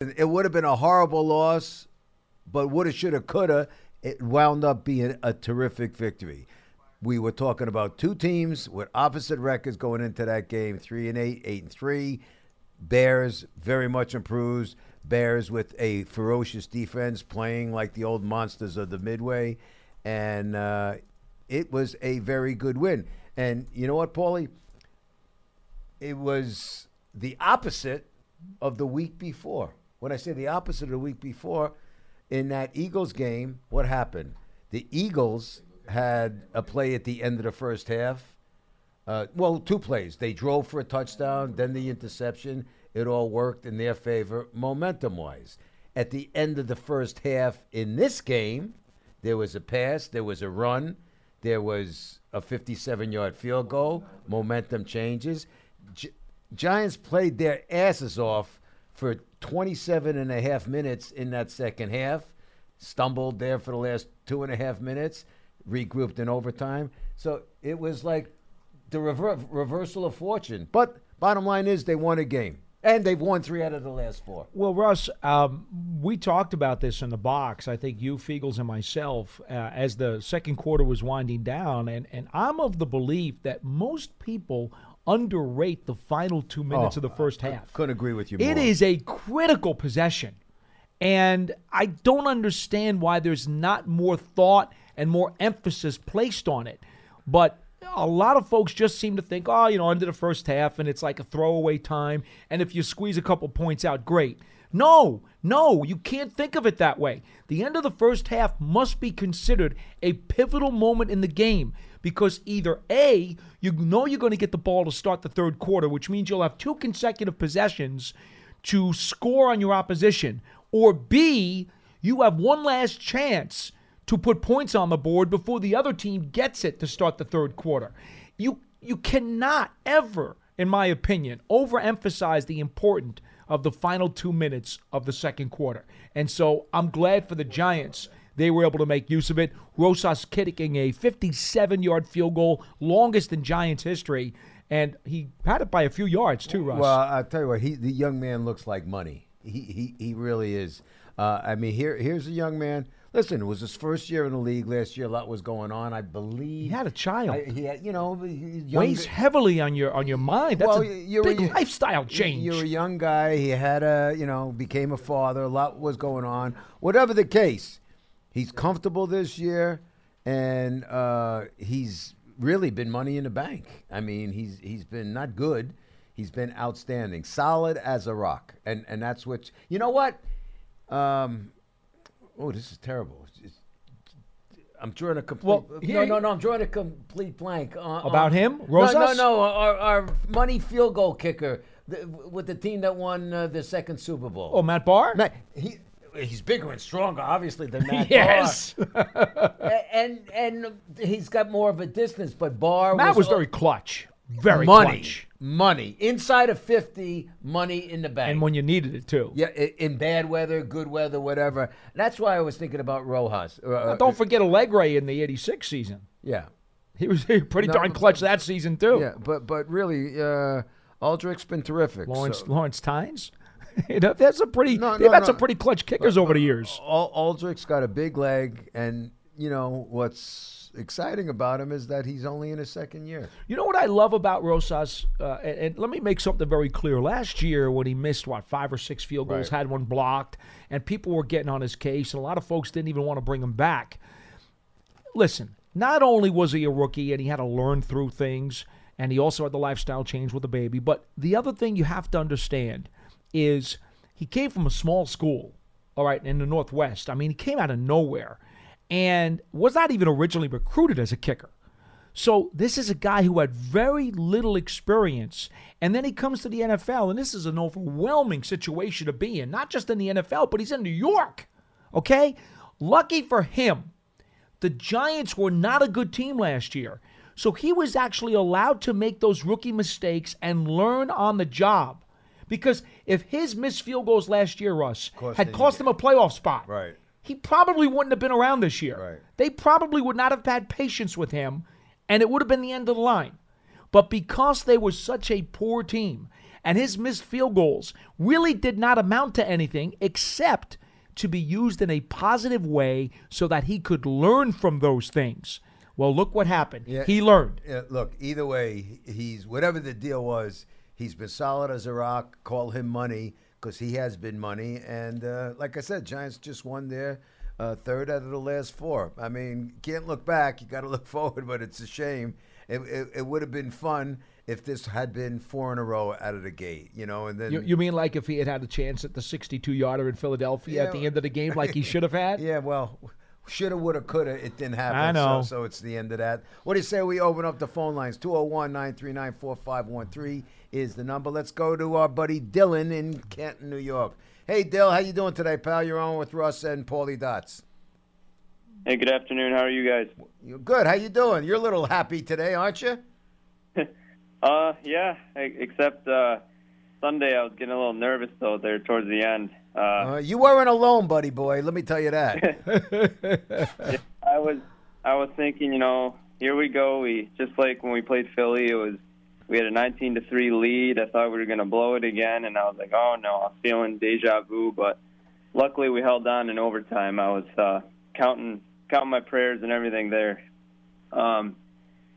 It would have been a horrible loss, but woulda, shoulda, coulda. It wound up being a terrific victory. We were talking about two teams with opposite records going into that game: three and eight, eight and three. Bears very much improved. Bears with a ferocious defense, playing like the old monsters of the Midway, and uh, it was a very good win. And you know what, Paulie? It was the opposite of the week before. When I say the opposite of the week before, in that Eagles game, what happened? The Eagles had a play at the end of the first half. Uh, well, two plays. They drove for a touchdown, then the interception. It all worked in their favor, momentum wise. At the end of the first half in this game, there was a pass, there was a run, there was a 57 yard field goal. Momentum changes. Gi- Giants played their asses off for 27 and a half minutes in that second half. Stumbled there for the last two and a half minutes, regrouped in overtime. So it was like the rever- reversal of fortune. But bottom line is they won a game. And they've won three out of the last four. Well, Russ, um, we talked about this in the box. I think you, Fiegels, and myself, uh, as the second quarter was winding down, and, and I'm of the belief that most people underrate the final two oh, minutes Oh, of the first half. Couldn't agree with you more. It is a critical possession. And I don't understand why there's not more thought and more emphasis placed on it. But a lot of folks just seem to think, oh, you know, under the first half and it's like a throwaway time. And if you squeeze a couple points out, great. No, no, you can't think of it that way. The end of the first half must be considered a pivotal moment in the game because either A, you know you're going to get the ball to start the third quarter, which means you'll have two consecutive possessions to score on your opposition, or B, you have one last chance to put points on the board before the other team gets it to start the third quarter. You you cannot ever, in my opinion, overemphasize the importance of the final two minutes of the second quarter. And so I'm glad for the Giants. They were able to make use of it. Rosas kicking a 57 yard field goal, longest in Giants history. And he had it by a few yards, too, Russ. Well, I'll tell you what, he the young man looks like money. He he, he really is. Uh, I mean, here here's a young man. Listen, it was his first year in the league last year. A lot was going on. I believe he had a child. I, he had, you know, young, weighs heavily on your on your mind. That's Well, a big you're- lifestyle change. You're a young guy. He had a, you know, became a father. A lot was going on. Whatever the case, he's comfortable this year, and uh, he's really been money in the bank. I mean, he's he's been not good. He's been outstanding, solid as a rock, and and that's what you know. What? Um, oh, this is terrible. It's- I'm drawing a complete. Well, no, no, no. I'm drawing a complete blank. on- About on- him? No, Rosas? no, no. Our, our money field goal kicker the, with the team that won uh, the second Super Bowl. oh, Matt Bahr? Matt, he, he's bigger and stronger, obviously, than Matt yes. Bahr. And and he's got more of a distance, but Bahr Matt was all- very clutch. Very money, clutch. money inside of fifty, money in the bank. And when you needed it, too. yeah, in bad weather, good weather, whatever. That's why I was thinking about Rojas. Uh, Uh, Don't forget Allegre in the 86 season. yeah, He was pretty No, darn clutch that season, too. yeah, but but really, uh, Aldrick's been terrific. Lawrence so- Lawrence Tynes. you know, that's a pretty. No, they've had no. some pretty clutch kickers over the years. Aldrick's got a big leg, and you know what's exciting about him is that he's only in his second year. You know what I love about Rosas? Uh, and, and let me make something very clear. Last year, when he missed, what, five or six field goals, Right. had one blocked, and people were getting on his case, and a lot of folks didn't even want to bring him back. Listen, not only was he a rookie and he had to learn through things, and he also had the lifestyle change with the baby, but the other thing you have to understand is he came from a small school, all right, in the Northwest. I mean, he came out of nowhere and was not even originally recruited as a kicker. So this is a guy who had very little experience, and then he comes to the NFL, and this is an overwhelming situation to be in. Not just in the NFL, but he's in New York. Okay, lucky for him, the Giants were not a good team last year, so he was actually allowed to make those rookie mistakes and learn on the job. Because if his missed field goals last year, Russ, had cost him a playoff spot, Right. He probably wouldn't have been around this year. Right. They probably would not have had patience with him, and it would have been the end of the line. But because they were such a poor team, And his missed field goals really did not amount to anything except to be used in a positive way so that he could learn from those things. Well, look what happened. Yeah. He learned. Yeah, look, either way, he's whatever the deal was. He's been solid as a rock. Call him money because he has been money. And uh, like I said, Giants just won their uh, third out of the last four. I mean, can't look back. You got to look forward. But it's a shame. It, it, it would have been fun if this had been four in a row out of the gate, you know. And then You, you mean like if he had had a chance at the 62 yarder in Philadelphia at the end of the game, like he should have had? Yeah, well, shoulda, woulda, coulda. It didn't happen. I know. So, so it's the end of that. What do you say we open up the phone lines? 201 939 4513 is the number. Let's go to our buddy Dylan in Canton, New York. Hey, Dill, how you doing today, pal? You're on with Russ and Paulie Dots. Hey, good afternoon. How are you guys? You're good. How you doing? You're a little happy today, aren't you? Uh, yeah. Except uh, Sunday, I was getting a little nervous though there towards the end. Uh, Uh, you weren't alone, buddy boy. Let me tell you that. I was I was thinking, you know, here we go. We just like when we played Philly, it was we had a 19 to three lead. I thought we were going to blow it again, and I was like, oh no, I'm feeling deja vu. But luckily, we held on in overtime. I was uh, counting counting my prayers and everything there. Um,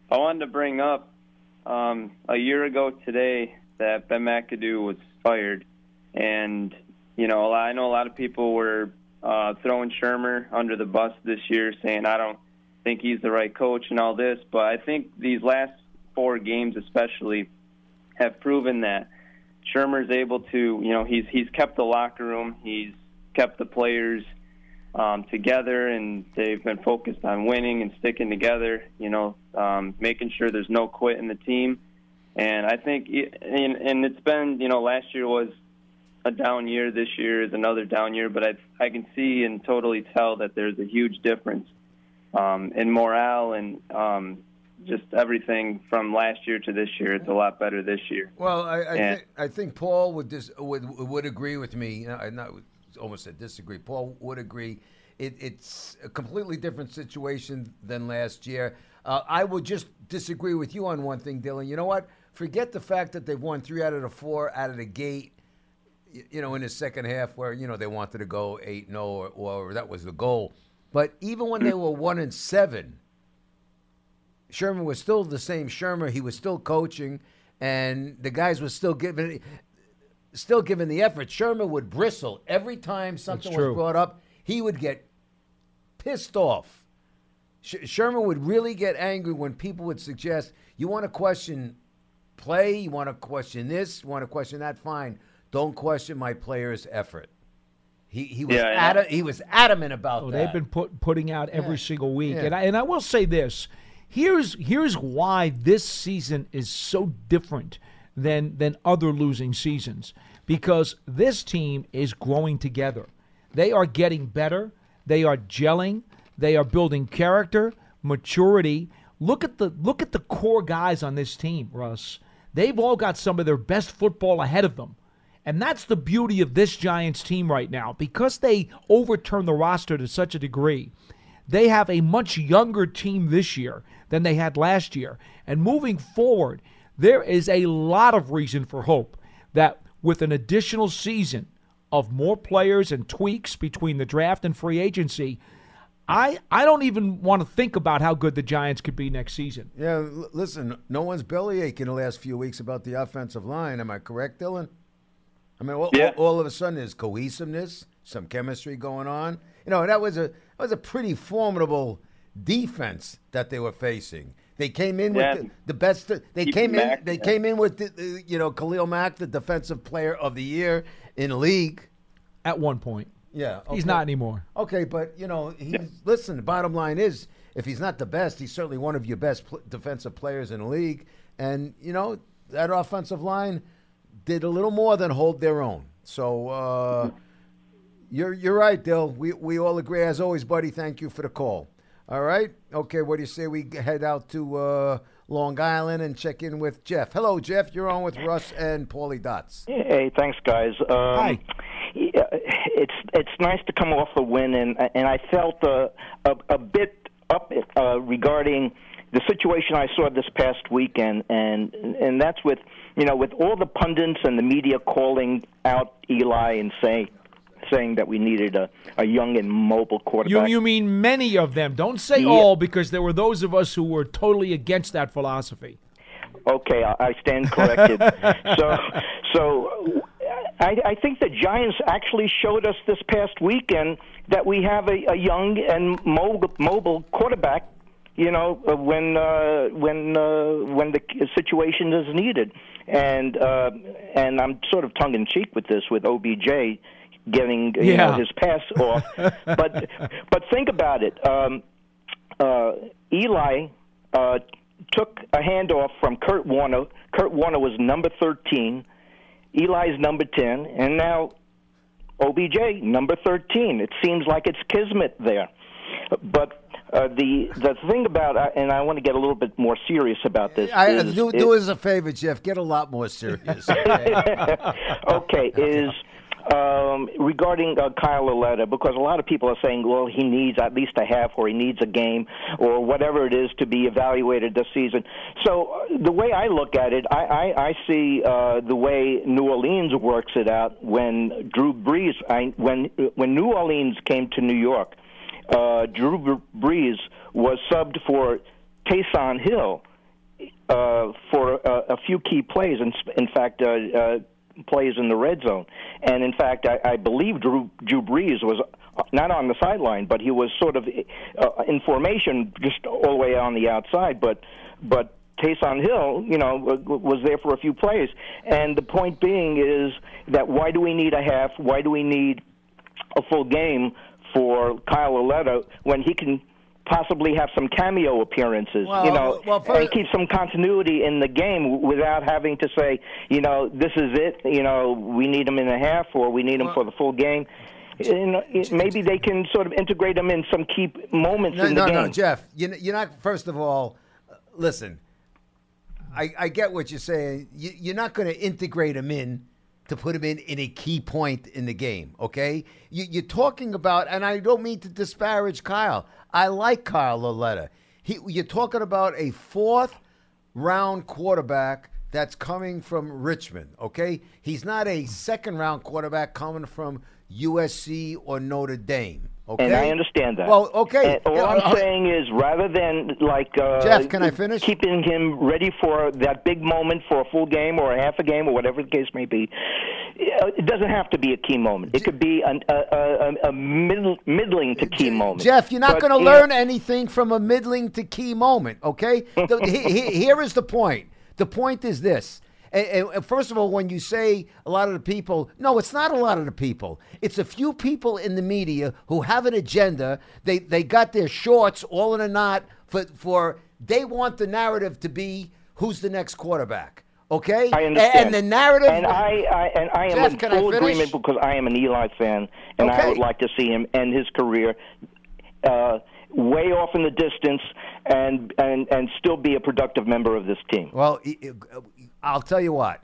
I wanted to bring up um, a year ago today that Ben McAdoo was fired, and you know, I know a lot of people were uh, throwing Shurmur under the bus this year, saying I don't think he's the right coach and all this. But I think these last four games, especially, have proven that Shurmur's able to, you know, he's he's kept the locker room, he's kept the players um, together, and they've been focused on winning and sticking together. You know, um, making sure there's no quit in the team. And I think, and, and it's been, you know, last year was a down year. This year is another down year, but I I can see and totally tell that there's a huge difference um, in morale and um, just everything from last year to this year. It's a lot better this year. Well, I I, Yeah. think I think Paul would dis, would would agree with me. I not almost said disagree. Paul would agree. It, it's a completely different situation than last year. Uh, I would just disagree with you on one thing, Dylan. You know what? Forget the fact that they've won three out of the four out of the gate. You know, in the second half, where you know they wanted to go eight no, oh or, or that was the goal. But even when they were one and seven, Shurmur was still the same Shurmur. He was still coaching, and the guys were still giving, still giving the effort. Shurmur would bristle every time something was brought up. He would get pissed off. Sh- Shurmur would really get angry when people would suggest, "You want to question play? You want to question this? You want to question that? Fine. Don't question my player's effort." He he was Yeah, I know. adamant, he was adamant about Oh, that. they've been put, putting out every Yeah. single week, Yeah. and I, and I will say this: here's here's why this season is so different than than other losing seasons because this team is growing together. They are getting better. They are gelling. They are building character, maturity. Look at the look at the core guys on this team, Russ. They've all got some of their best football ahead of them. And that's the beauty of this Giants team right now. Because they overturned the roster to such a degree, they have a much younger team this year than they had last year. And moving forward, there is a lot of reason for hope that with an additional season of more players and tweaks between the draft and free agency, I, I don't even want to think about how good the Giants could be next season. Yeah, listen, no one's bellyaching the last few weeks about the offensive line. Am I correct, Dylan? I mean, all, Yeah. all, all of a sudden there's cohesiveness, some chemistry going on. You know, that was a that was a pretty formidable defense that they were facing. They came in Yeah. with the, the best. They Keep came in. Mack, They yeah. came in with the, the, you know Khalil Mack, the defensive player of the year in the league. At one point, Yeah, he's not anymore. Okay, but you know, he's listen. The bottom line is, if he's not the best, he's certainly one of your best pl- defensive players in the league. And you know, that offensive line did a little more than hold their own. So uh, you're you're right, Dill. We we all agree, as always, buddy. Thank you for the call. All right. Okay. What do you say we head out to uh, Long Island and check in with Jeff? Hello, Jeff. You're on with Russ and Paulie Dots. Hey, thanks, guys. Um, Hi. yeah, It's it's nice to come off a win, and and I felt uh, a a bit up uh, regarding the situation I saw this past weekend, and and that's with you know with all the pundits and the media calling out Eli and saying saying that we needed a, a young and mobile quarterback. you you mean many of them. Don't say Yeah. all because there were those of us who were totally against that philosophy. Okay, I, I stand corrected. so, so I, I think the Giants actually showed us this past weekend that we have a, a young and mobile, mobile quarterback. You know, when uh, when uh, when the situation is needed, and uh, and I'm sort of tongue in cheek with this with OBJ getting you Yeah. know his pass off, but but think about it. Um, uh, Eli uh, took a handoff from Kurt Warner. Kurt Warner was number 13. Eli's number 10. And now OBJ, number 13. It seems like it's kismet there. But uh, the the thing about, uh, and I want to get a little bit more serious about this. I, is, do, is- do us a favor, Jeff. Get a lot more serious. okay? okay, is um, regarding uh, Kyle Lauletta because a lot of people are saying, well, he needs at least a half, or he needs a game, or whatever it is to be evaluated this season. So uh, the way I look at it, I, I, I see uh, the way New Orleans works it out when Drew Brees, I, when when New Orleans came to New York, uh, Drew Brees was subbed for Taysom Hill uh, for a, few key plays. In, in fact, uh, uh, plays in the red zone. And in fact, I, I believe Drew, Drew Brees was uh, not on the sideline, but he was sort of uh, in formation, just all the way on the outside. But but Taysom Hill, you know, was there for a few plays. And the point being is that why do we need a half? Why do we need a full game for Kyle Lauletta when he can possibly have some cameo appearances, Well, you know, well, for- and keep some continuity in the game without having to say, you know, this is it, you know, we need him in a half or we need him for the full game. You know, maybe they can sort of integrate him in some key moments No, in the no, game. no, Jeff. You, you're not. First of all, uh, listen. I, I get what you're saying. You, you're not going to integrate him in to put him in in a key point in the game. Okay, you, you're talking about, and I don't mean to disparage Kyle. I like Kyle Lauletta. He, you're talking about a fourth round quarterback that's coming from Richmond. Okay, he's not a second round quarterback coming from USC or Notre Dame. Okay, And I understand that. Well, okay. And all I'm saying is, rather than like uh, Jeff, can I finish? Keeping him ready for that big moment for a full game or a half a game or whatever the case may be. uh, It doesn't have to be a key moment. It could be an, a, a, a, middle, middling to key moment. Jeff, you're not going to learn anything from a middling to key moment, okay? He- he- here is the point. The point is this. And, and first of all, when you say a lot of the people, no, it's not a lot of the people. It's a few people in the media who have an agenda. They they got their shorts all in a knot for for they want the narrative to be who's the next quarterback. Okay, I And- understand. And the narrative, and I, I and I am Jeff, in full agreement because I am an Eli fan, and I would like to see him end his career uh, way off in the distance, and and and still be a productive member of this team. well, I'll tell you what.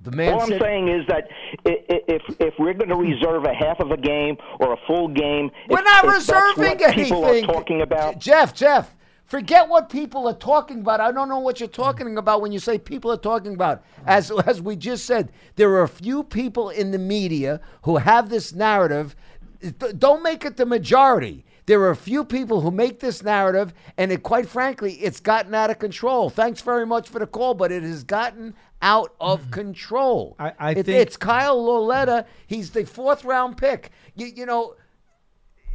The man All I'm said, saying is that if if we're going to reserve a half of a game or a full game, We're if- not if reserving what people are talking about. Jeff, Jeff, forget what people are talking about. I don't know what you're talking about when you say people are talking about. As as we just said, there are a few people in the media who have this narrative. Don't make it the majority. There are a few people who make this narrative, and it, quite frankly, it's gotten out of control. Thanks very much for the call, but it has gotten out of mm-hmm. control. I- I It- think- it's Kyle Lauletta. He's the fourth round pick. You, you know,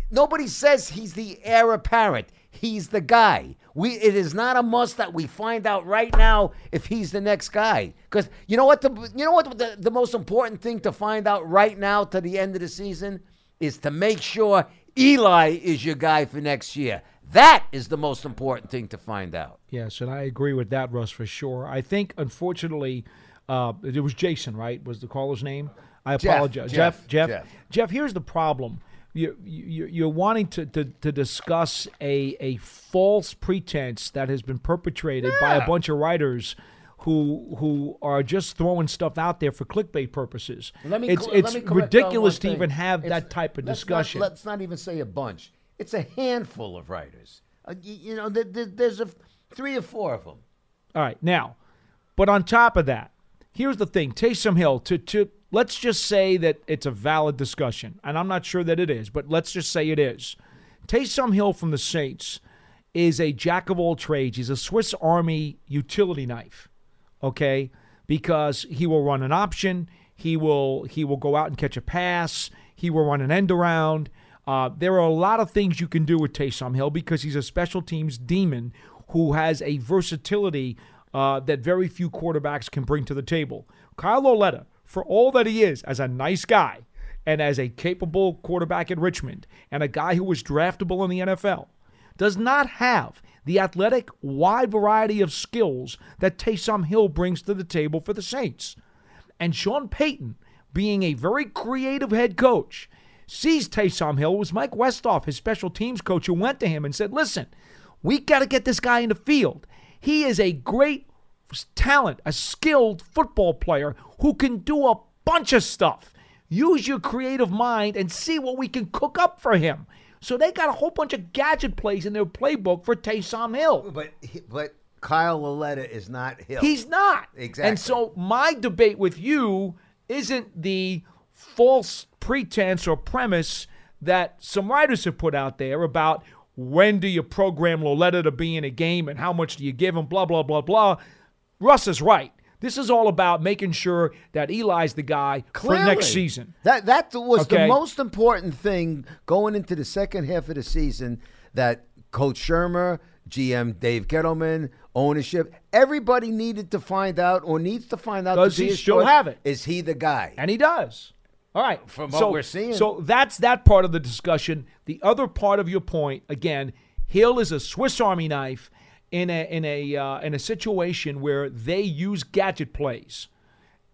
nobody says he's the heir apparent. He's the guy. We it is not a must that we find out right now if he's the next guy. Because you know what the you know what the, the most important thing to find out right now to the end of the season is to make sure Eli is your guy for next year. That is the most important thing to find out. Yes, and I agree with that, Russ, for sure. I think, unfortunately, uh, it was Jason, right? Was the caller's name? I apologize. Jeff, Jeff, Jeff. Jeff, here's the problem. You, you, you're wanting to, to, to discuss a, a false pretense that has been perpetrated by a bunch of writers who who are just throwing stuff out there for clickbait purposes. Let me it's it's me ridiculous to even have It's- that type of let's discussion. Not, let's not even say a bunch. It's a handful of writers. Uh, y- you know, there, there- there's a three or four of them. All right, now, but on top of that, here's the thing: Taysom Hill. To to let's just say that it's a valid discussion, and I'm not sure that it is, but let's just say it is. Taysom Hill from the Saints is a jack of all trades. He's a Swiss Army utility knife. Okay, because he will run an option. He will he will go out and catch a pass. He will run an end around. Uh, there are a lot of things you can do with Taysom Hill because he's a special teams demon who has a versatility uh, that very few quarterbacks can bring to the table. Kyle Lauletta, for all that he is as a nice guy and as a capable quarterback in Richmond and a guy who was draftable in the NFL, does not have the athletic, wide variety of skills that Taysom Hill brings to the table for the Saints. And Sean Payton, being a very creative head coach, sees Taysom Hill. It was Mike Westhoff, his special teams coach, who went to him and said, Listen, we got to get this guy in the field. He is a great talent, a skilled football player who can do a bunch of stuff. Use your creative mind and see what we can cook up for him. So they got a whole bunch of gadget plays in their playbook for Taysom Hill. But but Kyle Lauletta is not Hill. He's not. Exactly. And so my debate with you isn't the false pretense or premise that some writers have put out there about when do you program Lauletta to be in a game and how much do you give him, blah, blah, blah, blah. Russ is right. This is all about making sure that Eli's the guy for next season. That that was Okay. the most important thing going into the second half of the season. That Coach Shurmur, GM Dave Gettleman, ownership, everybody needed to find out or needs to find out. Does he still assured, have it? Is he the guy? And he does. All right. From what so, we're seeing. So that's that part of the discussion. The other part of your point, again, Hill is a Swiss Army knife in a in a uh, in a situation where they use gadget plays.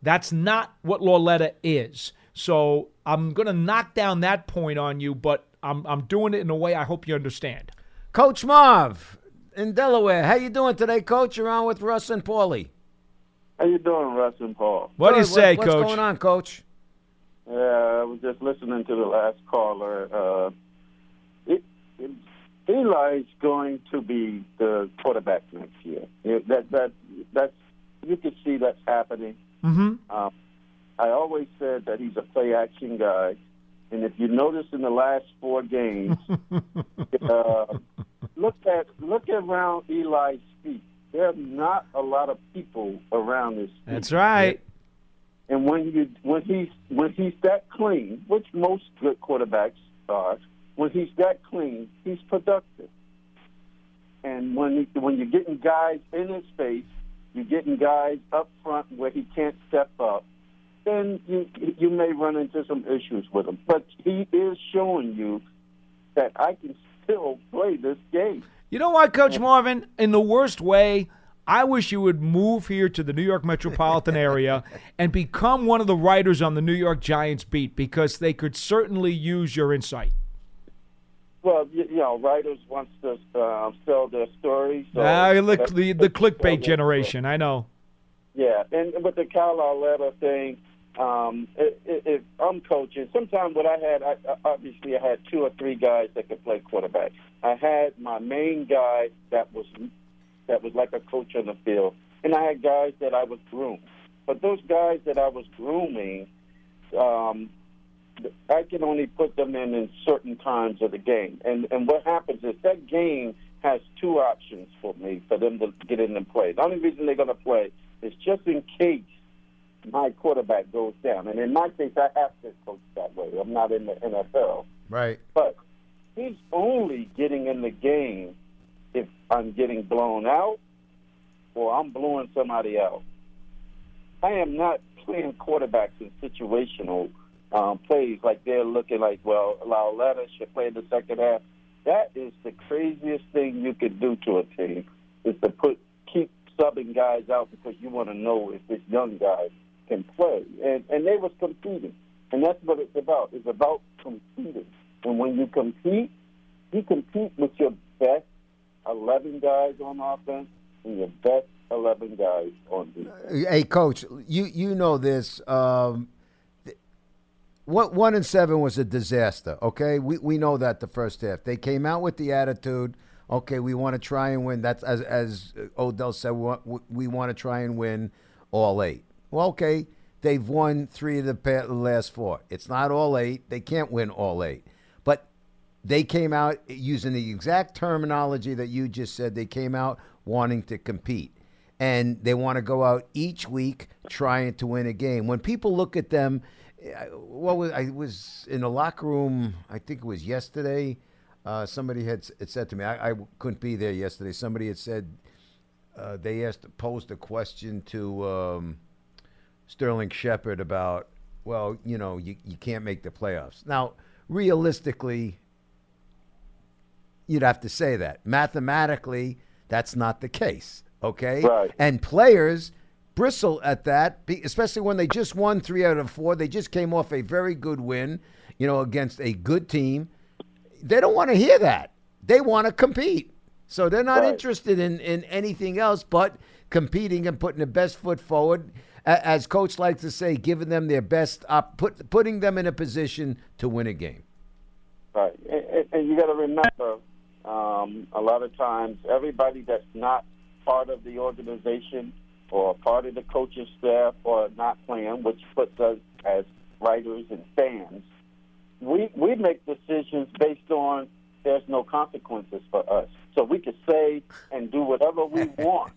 That's not what Lauletta is. So I'm gonna knock down that point on you, but I'm I'm doing it in a way I hope you understand. Coach Marv in Delaware. How you doing today, Coach? You're on with Russ and Paulie. How you doing, Russ and Paul? What do you say, What's Coach? What's going on, Coach? Yeah, I was just listening to the last caller. Uh, it, it, Eli's going to be the quarterback next year. That that that's you can see that's happening. Mm-hmm. Um, I always said that he's a play action guy, and if you notice in the last four games, uh, look at look around Eli's feet. There are not a lot of people around his feet. That's right. And when you when he's when he's that clean, which most good quarterbacks are, when he's that clean, he's productive. And when he, when you're getting guys in his face, you're getting guys up front where he can't step up, then you you may run into some issues with him. But he is showing you that I can still play this game. You know what, Coach Marvin? In the worst way, I wish you would move here to the New York metropolitan area and become one of the writers on the New York Giants beat because they could certainly use your insight. Well, you, you know, writers wants to uh, sell their stories. So Ah, look, that's- the, the clickbait generation, I know. Yeah, and with the Kyle Lauletta thing, um, i- i- if I'm coaching, sometimes what I had, I, I- obviously, I had two or three guys that could play quarterback. I had my main guy that was that was like a coach on the field, and I had guys that I was grooming. But those guys that I was grooming, um, I can only put them in in certain times of the game. And and what happens is that game has two options for me for them to get in and play. The only reason they're going to play is just in case my quarterback goes down. And in my case, I have to coach that way. I'm not in the NFL. Right. But he's only getting in the game if I'm getting blown out or I'm blowing somebody out. I am not playing quarterbacks in situational um, plays like they're looking like, well, Lauletta should play in the second half. That is the craziest thing you could do to a team is to put keep subbing guys out because you want to know if this young guy can play. And and they was competing. And that's what it's about. It's about competing. And when you compete, you compete with your best 11 guys on offense and your best 11 guys on defense. Hey, coach, you you know this. Um, one one and seven was a disaster. Okay, we we know that the first half they came out with the attitude Okay, we want to try and win. That's as as Odell said. We want, we want to try and win all eight. Well, okay, they've won three of the last four. It's not all eight. They can't win all eight. But they came out using the exact terminology that you just said. They came out wanting to compete. And they want to go out each week trying to win a game. When people look at them, what was I was in the locker room? I think it was yesterday. Uh, somebody had, said to me, I, I couldn't be there yesterday. Somebody had said uh, they asked posed a question to um, Sterling Shepard about, well, you know, you, you can't make the playoffs. Now, realistically, you'd have to say that. Mathematically, that's not the case. Okay? Right. And players bristle at that, especially when they just won three out of four. They just came off a very good win, you know, against a good team. They don't want to hear that. They want to compete. So they're not Right. interested in, in anything else but competing and putting the best foot forward. As coach likes to say, giving them their best, put, putting them in a position to win a game. Right, and, and- and you got to remember, um, a lot of times, everybody that's not part of the organization or part of the coaching staff or not playing, which puts us as writers and fans, we we make decisions based on there's no consequences for us, so we can say and do whatever we want.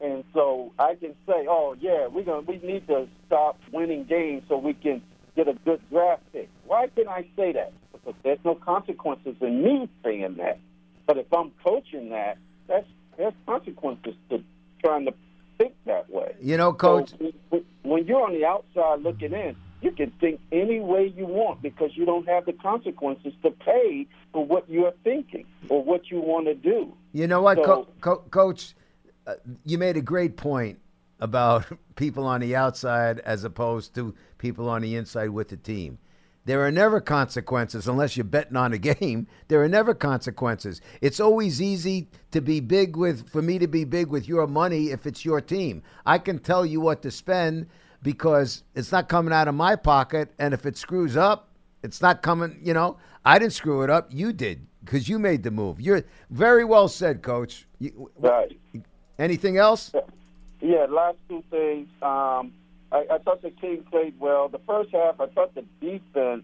And so I can say, oh yeah, we're gonna we need to stop winning games so we can get a good draft pick. Why can I say that? Because there's no consequences in me saying that. But if I'm coaching that, that's there's consequences to trying to think that way. You know, coach. So when- you're on the outside looking in, you can think any way you want because you don't have the consequences to pay for what you're thinking or what you want to do. You know what, co- co- Coach? Uh, you made a great point about people on the outside as opposed to people on the inside with the team. There are never consequences unless you're betting on a game. There are never consequences. It's always easy to be big with, for me to be big with your money if it's your team. I can tell you what to spend because it's not coming out of my pocket. And if it screws up, it's not coming, you know, I didn't screw it up. You did because you made the move. You're very well said, coach. You, Right. anything else? Yeah, last two things. Um, I, I thought the team played well. The first half, I thought the defense,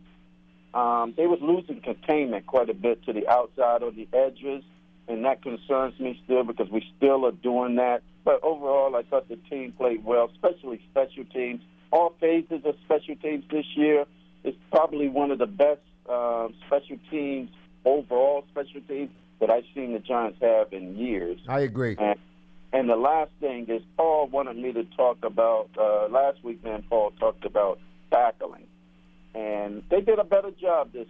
um, they was losing containment quite a bit to the outside or the edges, and that concerns me still because we still are doing that. But overall, I thought the team played well, especially special teams. All phases of special teams this year is probably one of the best um, special teams, overall special teams, that I've seen the Giants have in years. I agree. And, and the last thing is, Paul wanted me to talk about uh, last week. Man, Paul talked about tackling, and they did a better job this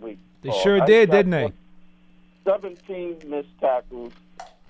week. They Paul. sure I did, didn't they? Seventeen missed tackles.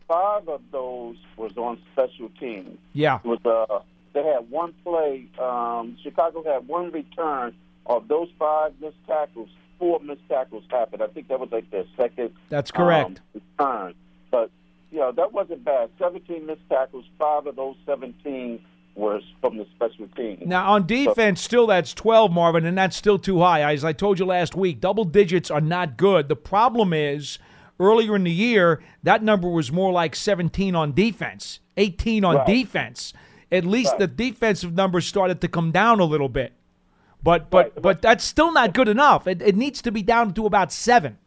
Five of those was on special teams. Yeah. It was uh, they had one play. Um, Chicago had one return of those five missed tackles. Four missed tackles happened. I think that was like their second. That's correct. Um, return. But you know that wasn't bad. Seventeen missed tackles. Five of those seventeen was from the special teams. Now on defense, still that's 12, Marvin, and that's still too high. As I told you last week, double digits are not good. The problem is earlier in the year that number was more like 17 on defense, 18 on Right. defense. At least Right. the defensive numbers started to come down a little bit. But but Right. but that's still not good enough. It, it needs to be down to about seven.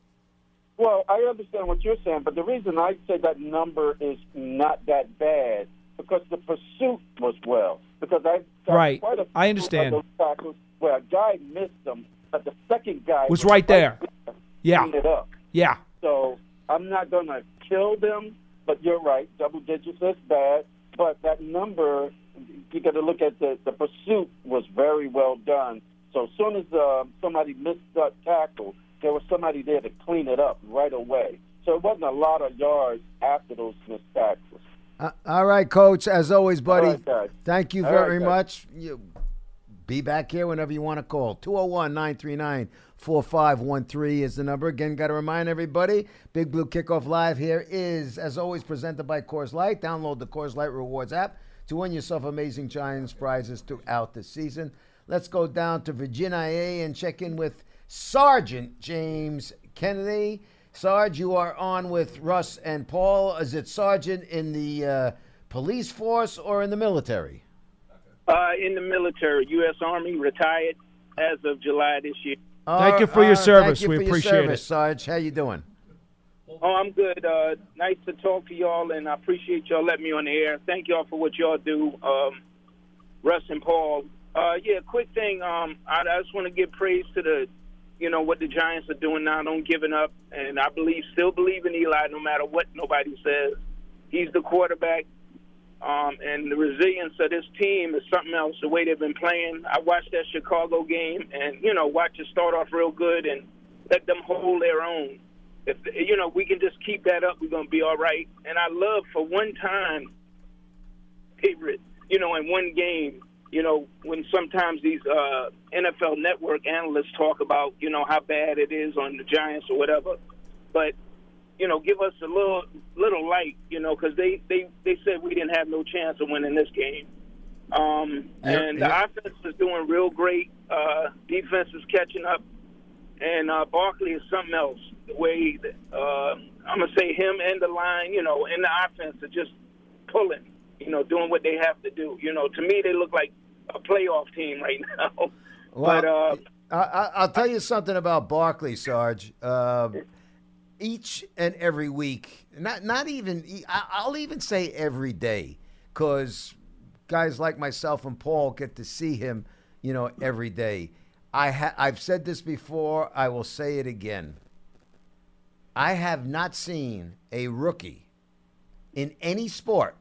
Well, I understand what you're saying, but the reason I say that number is not that bad because the pursuit was well. Because I Right. quite a few I understand. Tackles where a guy missed them, but the second guy Was right there. to Yeah. it up. Yeah. So I'm not going to kill them, but you're right. Double digits is bad, but that number, you got to look at the the pursuit was very well done. So as soon as uh, somebody missed that tackle, there was somebody there to clean it up right away. So it wasn't a lot of yards after those missed tackles. Uh, all right, coach. As always, buddy. All right, guys. Thank you All very right, much. You, be back here whenever you want to call. 201 939 4513 is the number. Again, got to remind everybody Big Blue Kickoff Live here is, as always, presented by Coors Light. Download the Coors Light Rewards app to win yourself amazing Giants prizes throughout the season. Let's go down to Virginia A and check in with Sergeant James Kennedy. Sarge, you are on with Russ and Paul. Is it sergeant in the uh, police force or in the military? Uh, in the military, U.S. Army, retired as of July this year. Thank you for your service. Thank you We for your appreciate service, it. Sarge. How you doing? Oh, I'm good. Uh, nice to talk to y'all, and I appreciate y'all letting me on the air. Thank y'all for what y'all do, um, Russ and Paul. Uh, yeah, quick thing. Um, I, I just want to give praise to the, you know, what the Giants are doing now. Don't giving up, and I believe, still believe in Eli, no matter what nobody says. He's the quarterback, um, and the resilience of this team is something else. The way they've been playing. I watched that Chicago game, and you know, watch it start off real good and let them hold their own if you know we can just keep that up, we're gonna be all right. And I love for one time, favorite, you know, in one game, you know, when sometimes these uh, NFL Network analysts talk about, you know, how bad it is on the Giants or whatever, but you know, give us a little little light, you know, because they they they said we didn't have no chance of winning this game. Um, and yeah. the offense is doing real great. Uh, defense is catching up and uh, Barkley is something else. The way that, uh, I'm gonna say him and the line, you know, and the offense are just pulling, you know, doing what they have to do. You know, to me they look like a playoff team right now. but uh, I, I, I'll tell you something about Barkley, Sarge. Uh, each and every week, not not even I'll even say every day, because guys like myself and Paul get to see him, you know, every day. I ha- I've said this before. I will say it again. I have not seen a rookie in any sport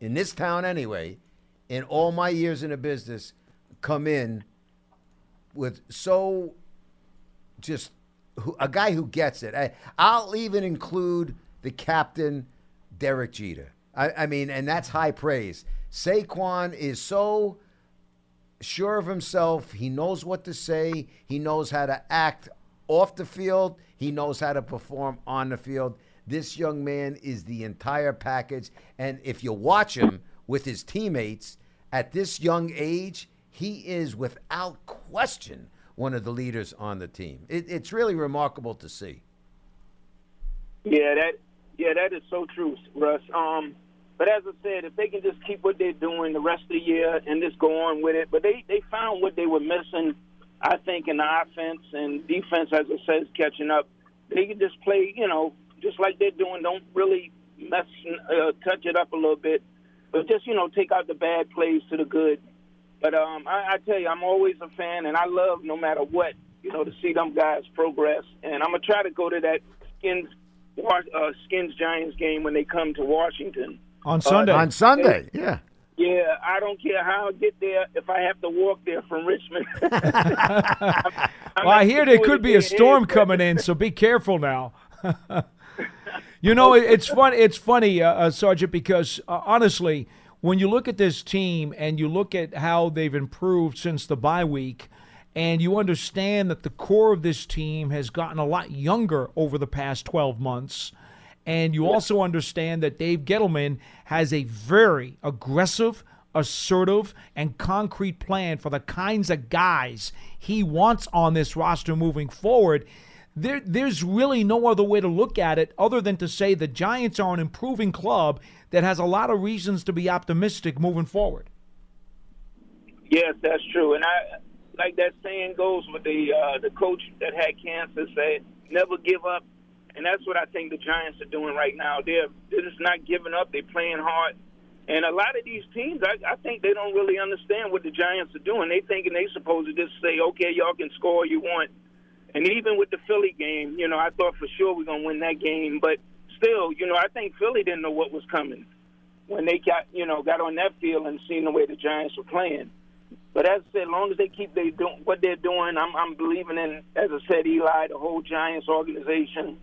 in this town anyway, in all my years in the business, come in with so just who, a guy who gets it. I, I'll even include the captain, Derek Jeter. I, I mean, and that's high praise. Saquon is so sure of himself. He knows what to say. He knows how to act off the field. He knows how to perform on the field. This young man is the entire package. And if you watch him with his teammates at this young age, he is without question one of the leaders on the team. It, it's really remarkable to see. yeah, that yeah, that is so true, Russ. Um, but as I said, if they can just keep what they're doing the rest of the year and just go on with it, but they they found what they were missing. I think in the offense and defense, as I said, is catching up. They can just play, you know, just like they're doing. Don't really mess, uh, touch it up a little bit, but just you know, take out the bad plays to the good. But um, I, I tell you, I'm always a fan, and I love no matter what, you know, to see them guys progress. And I'm gonna try to go to that Skins, uh, Skins Giants game when they come to Washington. On Sunday. On Sunday, yeah. Yeah, I don't care how I get there if I have to walk there from Richmond. well, I hear there could be a storm coming in, so be careful now. you know, it's fun. It's funny, uh, uh, Sergeant, because uh, honestly, when you look at this team and you look at how they've improved since the bye week, and you understand that the core of this team has gotten a lot younger over the past 12 months. And you also understand that Dave Gettleman has a very aggressive, assertive, and concrete plan for the kinds of guys he wants on this roster moving forward. There, there's really no other way to look at it other than to say the Giants are an improving club that has a lot of reasons to be optimistic moving forward. Yes, that's true. And I like that saying goes with the uh, the coach that had cancer said, "Never give up." And that's what I think the Giants are doing right now. They're they're just not giving up. They're playing hard. And a lot of these teams, I, I think they don't really understand what the Giants are doing. They thinking they supposed to just say, "Okay, y'all can score you want." And even with the Philly game, you know, I thought for sure we're gonna win that game. But still, you know, I think Philly didn't know what was coming when they got you know got on that field and seen the way the Giants were playing. But as I said, as long as they keep they doing what they're doing, I'm I'm believing in, as I said, Eli, the whole Giants organization,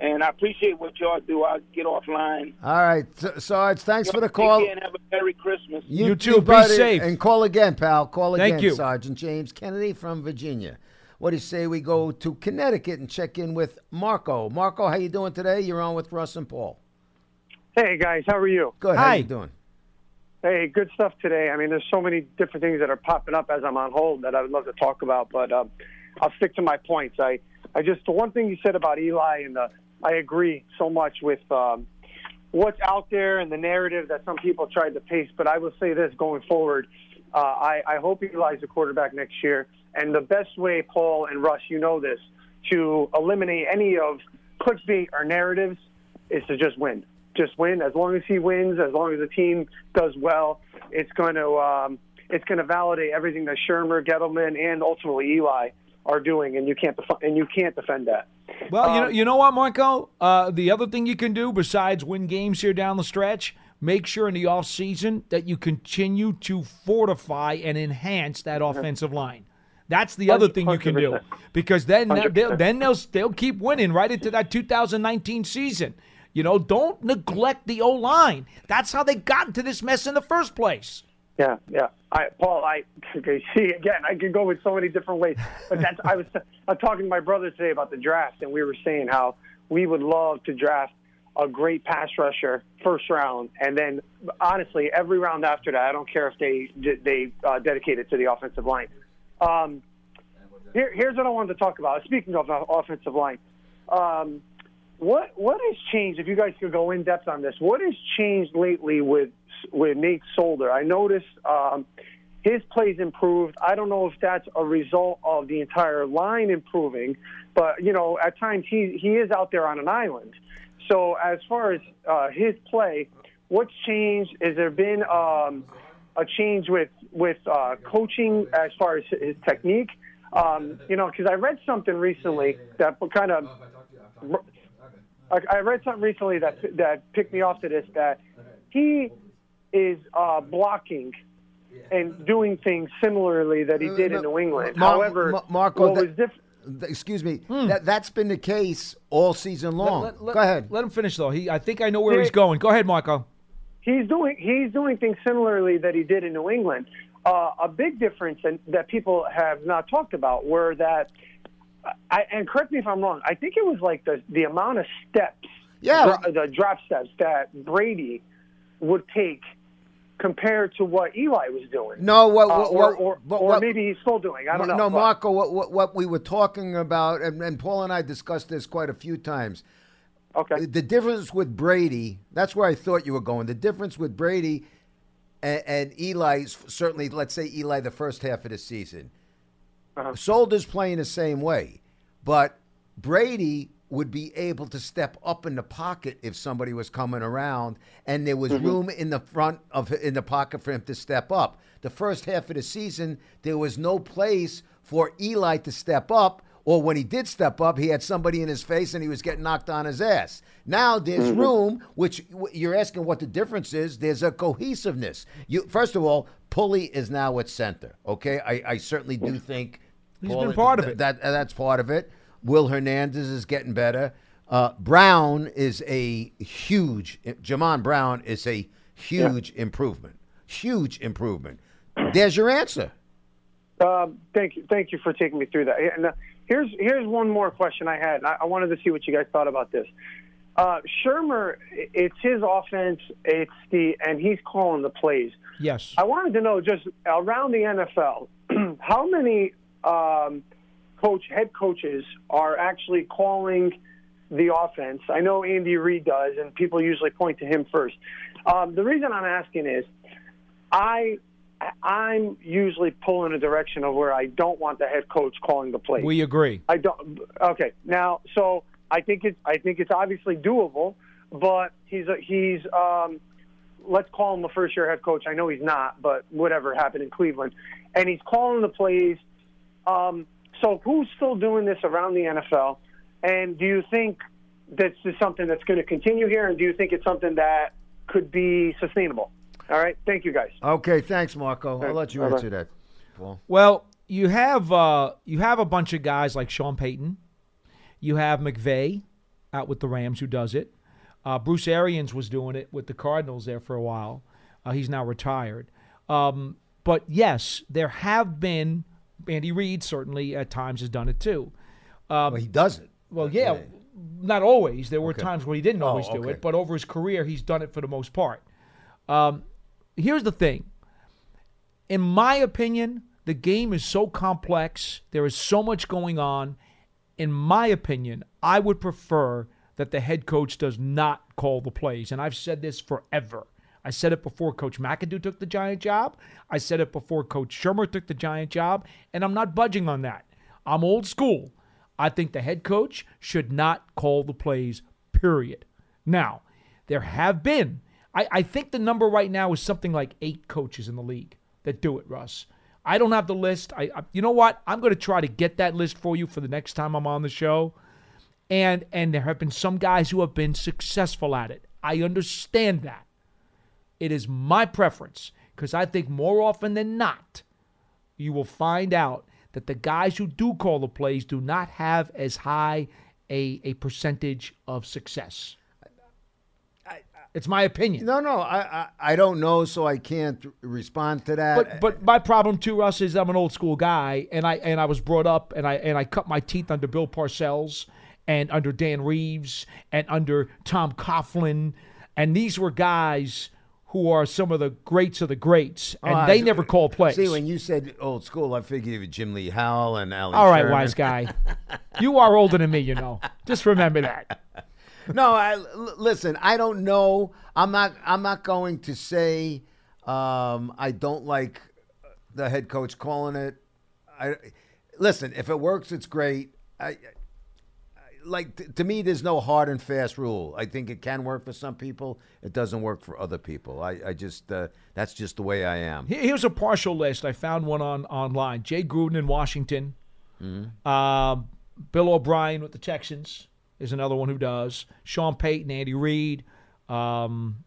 and I appreciate what y'all do. I'll get offline. All right, S- Sarge, thanks for the call. And have a Merry Christmas. You too, be buddy, safe. And call again, pal. Call Thank again, you. Sergeant James Kennedy from Virginia. What do you say we go to Connecticut and check in with Marco? Marco, how you doing today? You're on with Russ and Paul. Hey guys, how are you? Good. How Hi. you doing? Hey, good stuff today. I mean, there's so many different things that are popping up as I'm on hold that I would love to talk about. But um, I'll stick to my points. I, I just the one thing you said about Eli and the, I agree so much with um, what's out there and the narrative that some people tried to paste. But I will say this going forward, uh, I, I hope Eli's a quarterback next year. And the best way, Paul and Russ, you know this, to eliminate any of clickbait or narratives is to just win. Just win. As long as he wins, as long as the team does well, it's going to um, it's going to validate everything that Shurmur, Gettleman, and ultimately Eli are doing, and you can't def- and you can't defend that. Well, you know, Um, you know what, Marco? Uh, the other thing you can do besides win games here down the stretch, make sure in the off season that you continue to fortify and enhance that offensive line. That's the other thing you can do because then they'll, then they'll they'll keep winning right into that 2019 season. You know, don't neglect the O line. That's how they got into this mess in the first place. Yeah, yeah. I, Paul, I okay, see again. I could go with so many different ways, but that's. I was I'm talking to my brother today about the draft, and we were saying how we would love to draft a great pass rusher first round, and then honestly, every round after that, I don't care if they they uh, dedicate it to the offensive line. Um, here, here's what I wanted to talk about. Speaking of uh, offensive line, um, what what has changed? If you guys could go in depth on this, what has changed lately with with Nate Solder? I noticed um, his plays improved. I don't know if that's a result of the entire line improving, but you know, at times he he is out there on an island. So as far as uh, his play, what's changed? Has there been um, a change with with uh, coaching as far as his technique? Um, you know, because I read something recently that kind of I, I read something recently that that picked me off to this that he is uh, blocking and doing things similarly that he did in New England. Mar- However, Ma- Marco, what that- was different? Excuse me. That that's been the case all season long. Let- let- Go ahead. Let him finish though. He, I think I know where Yeah. he's going. Go ahead, Marco. He's doing he's doing things similarly that he did in New England. Uh, a big difference and that people have not talked about were that, I, and correct me if I'm wrong. I think it was like the the amount of steps, Yeah. dro- the drop steps that Brady would take compared to what Eli was doing. No, what, Uh, what, or or, what- or maybe he's still doing. I don't know. No, Marco, what, what, what we were talking about, and, and Paul and I discussed this quite a few times. Okay. The difference with Brady, that's where I thought you were going. The difference with Brady and, and Eli, certainly, let's say Eli the first half of the season. Uh-huh. Solder's playing the same way, but Brady would be able to step up in the pocket if somebody was coming around, and there was room in the front of in the pocket for him to step up. The first half of the season, there was no place for Eli to step up, or when he did step up, he had somebody in his face and he was getting knocked on his ass. Now there's room, which you're asking what the difference is. There's a cohesiveness. You first of all, Pulley is now at center. Okay, I, I certainly do think He's Paul, been part of it. That that's part of it. Will Hernandez is getting better. Uh, Brown is a huge. Jamon Brown is a huge improvement. Huge improvement. There's your answer. Um, thank you, thank you for taking me through that. And uh, here's here's one more question I had. I, I wanted to see what you guys thought about this. Uh, Shurmur, it's his offense. It's the and he's calling the plays. Yes. I wanted to know just around the NFL, how many um, coach head coaches are actually calling the offense? I know Andy Reid does, and people usually point to him first. Um, the reason I'm asking is, I I'm usually pulling a direction of where I don't want the head coach calling the plays. We agree. I don't. Okay, now so I think it's I think it's obviously doable, but he's a, he's um, let's call him a first year head coach. I know he's not, but whatever happened in Cleveland, and he's calling the plays. Um, so who's still doing this around the NFL? And do you think this is something that's going to continue here? And do you think it's something that could be sustainable? All right, thank you guys. Okay, thanks, Marco. I'll let you bye-bye. answer that. Paul. Well, you have uh, you have a bunch of guys like Sean Payton. You have McVay out with the Rams who does it. Uh, Bruce Arians was doing it with the Cardinals there for a while. Uh, he's now retired. Um, but yes, there have been. Andy Reid certainly at times has done it too. Well, he does it. Well, yeah, not always. There were Okay. times where he didn't Oh, always do it, but over his career, he's done it for the most part. Um, here's the thing. In my opinion, The game is so complex. There is so much going on. In my opinion, I would prefer that the head coach does not call the plays. And I've said this forever. I said it before Coach McAdoo took the Giant job. I said it before Coach Shurmur took the Giant job. And I'm not budging on that. I'm old school. I think the head coach should not call the plays, period. Now, there have been, I, I think the number right now is something like eight coaches in the league that do it, Russ. I don't have the list. I, I you know what? I'm going to try to get that list for you for the next time I'm on the show. And and there have been some guys who have been successful at it. I understand that. It is my preference because I think more often than not, you will find out that the guys who do call the plays do not have as high a, a percentage of success. It's my opinion. No, no, I, I, I don't know, so I can't respond to that. But but my problem too, Russ, is I'm an old school guy, and I and I was brought up, and I and I cut my teeth under Bill Parcells, and under Dan Reeves, and under Tom Coughlin, and these were guys who are some of the greats of the greats, oh, and Oh, they I- never call plays. See, when you said old school, I figured Jim Lee Howell and Allie. All right, Sherman. wise guy, you are older than me, you know. Just remember that. No, I l- listen. I don't know. I'm not. I'm not going to say um, I don't like the head coach calling it. I listen. If it works, it's great. I, I like t- to me. There's no hard and fast rule. I think it can work for some people. It doesn't work for other people. I, I just uh, that's just the way I am. Here's a partial list. I found one on online. Jay Gruden in Washington. Um, Bill O'Brien with the Texans is another one who does. Sean Payton, Andy Reid. Um,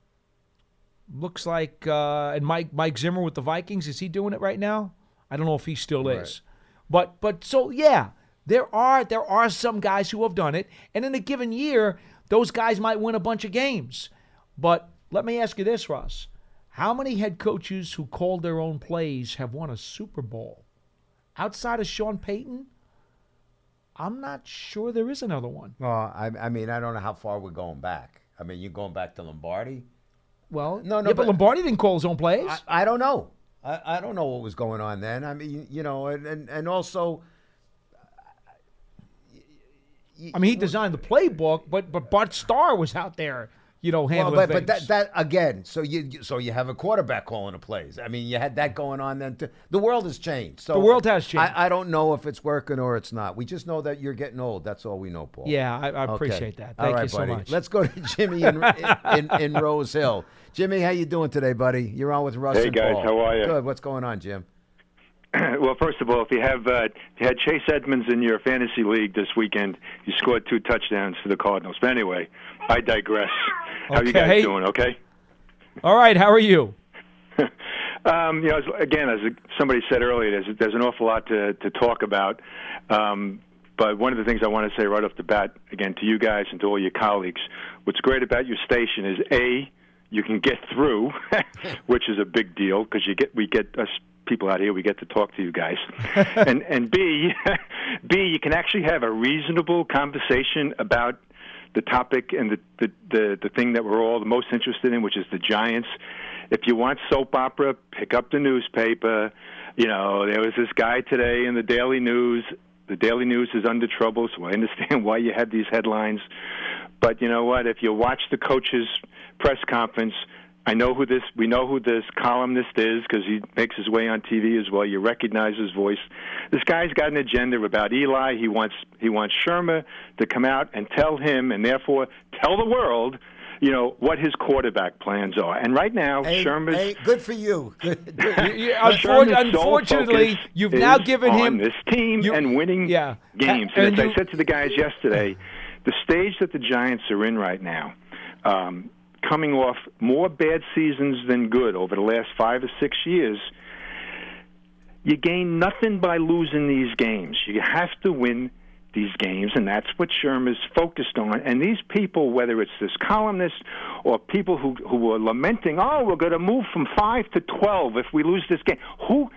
looks like uh, and Mike Mike Zimmer with the Vikings. Is he doing it right now? I don't know if he still is. But but so yeah, there are there are some guys who have done it, and in a given year, those guys might win a bunch of games. But let me ask you this, Ross. How many head coaches who called their own plays have won a Super Bowl? Outside of Sean Payton, I'm not sure there is another one. Well, I, I mean, I don't know how far we're going back. I mean, you're going back to Lombardi. Well, No, no, yeah, but, but- Lombardi didn't call his own plays. I, I don't know. I, I don't know what was going on then. I mean, you know, and and, and also, I mean, he designed the playbook, but but Bart Starr was out there, you know, well, handling but, but things. that that again. So you so you have a quarterback calling the plays. I mean, you had that going on then. Too. The world has changed. So The world has changed. I, I don't know if it's working or it's not. We just know that you're getting old. That's all we know, Paul. yeah, I, I Okay. appreciate that. Thank right, you so buddy. much. Let's go to Jimmy in, in, in, in Rose Hill. Jimmy, how you doing today, buddy? You're on with Russ Hey, and guys. Paul. How are you? Good. What's going on, Jim? well, first of all, if you have uh, if you had Chase Edmonds in your fantasy league this weekend, you scored two touchdowns for the Cardinals. But anyway, I digress. How you guys doing? Okay. All right, how are you? Um, you know, as, again, as somebody said earlier, there's there's an awful lot to to talk about. Um, but one of the things I want to say right off the bat, again, to you guys and to all your colleagues, what's great about your station is a you can get through, which is a big deal because you get we get us people out here we get to talk to you guys, and and b b you can actually have a reasonable conversation about the topic and the, the the the thing that we're all the most interested in, which is the Giants. If you want soap opera, pick up the newspaper. You know, there was this guy today in the Daily News. The Daily News is under trouble, so I understand why you had these headlines. But you know what? If you watch the coach's press conference, I know who this. We know who this columnist is because he makes his way on TV as well. You recognize his voice. This guy's got an agenda about Eli. He wants he wants Shurmur to come out and tell him, and therefore tell the world, you know, what his quarterback plans are. And right now, Hey, Shurmur's hey, good for you. Good, good. You- you- unfor- unfortunately, focus you've now given on him this team you- and winning yeah. games. And And, as you- I said to the guys yesterday, the stage that the Giants are in right now, um, coming off more bad seasons than good over the last five or six years, you gain nothing by losing these games. You have to win these games, and that's what Shurmur's focused on. And these people, whether it's this columnist or people who who are lamenting, "Oh, we're going to move from five to twelve if we lose this game," who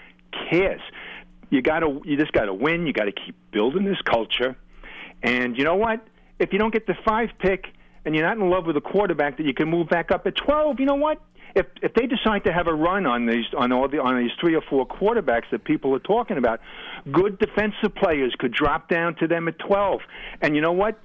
cares? You got to you just got to win. You got to keep building this culture. And you know what? If you don't get the five pick and you're not in love with a quarterback that you can move back up at 12, you know what? if if they decide to have a run on these on all the on these three or four quarterbacks that people are talking about, good defensive players could drop down to them at 12. And you know what?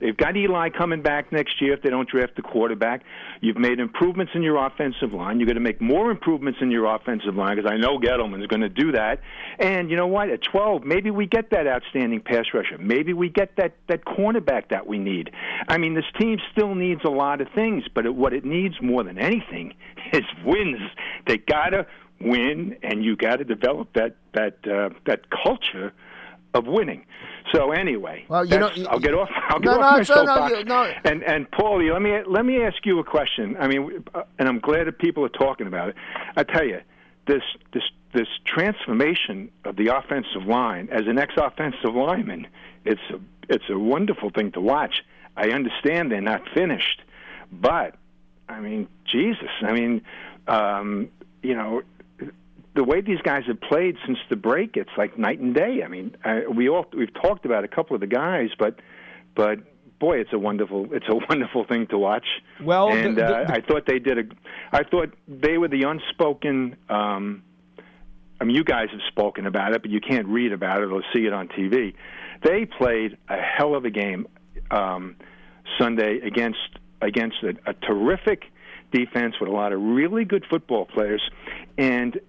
They've got Eli coming back next year if they don't draft the quarterback. You've made improvements in your offensive line. You're going to make more improvements in your offensive line because I know Gettleman's going to do that. And you know what? At 12, maybe we get that outstanding pass rusher. Maybe we get that that cornerback that we need. I mean, this team still needs a lot of things, but it, what it needs more than anything is wins. They got to win, and you got to develop that that uh, that culture of winning. So anyway, Well, you know- I'll get off. I'll get No, off no, my so no, you- no. And and Paulie, let me let me ask you a question. I mean, uh, and I'm glad that people are talking about it. I tell you, this this this transformation of the offensive line as an ex-offensive lineman, it's a it's a wonderful thing to watch. I understand they're not finished, but I mean, Jesus, I mean, um, you know, the way these guys have played since the break, it's like night and day. I mean, I, we all we've talked about a couple of the guys, but but boy, it's a wonderful it's a wonderful thing to watch. Well, the- and the- uh, the- I thought they did a. I thought they were the unspoken. Um, I mean, you guys have spoken about it, but you can't read about it or see it on TV. They played a hell of a game um, Sunday against against a, a terrific defense with a lot of really good football players. And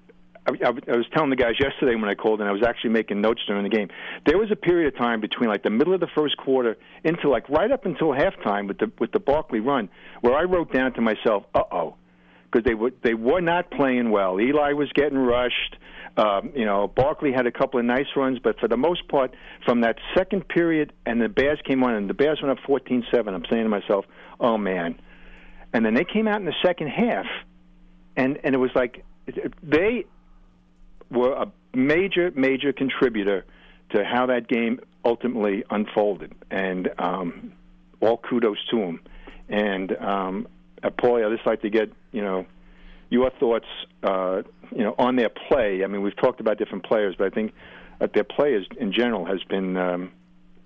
I, I, was telling the guys yesterday when I called, and I was actually making notes during the game. There was a period of time between like the middle of the first quarter into like right up until halftime with the with the Barkley run, where I wrote down to myself, "Uh oh." because they were they were not playing well. Eli was getting rushed. Um, you know, Barkley had a couple of nice runs, but for the most part, from that second period, and the Bears came on, and the Bears went up 14-7. I'm saying to myself, "Oh man!" And then they came out in the second half, and and it was like they were a major major contributor to how that game ultimately unfolded, and um, all kudos to them. And um, uh, Paulie, I'd just like to get you know your thoughts, uh, you know, on their play. I mean, we've talked about different players, but I think that their play is, in general has been um,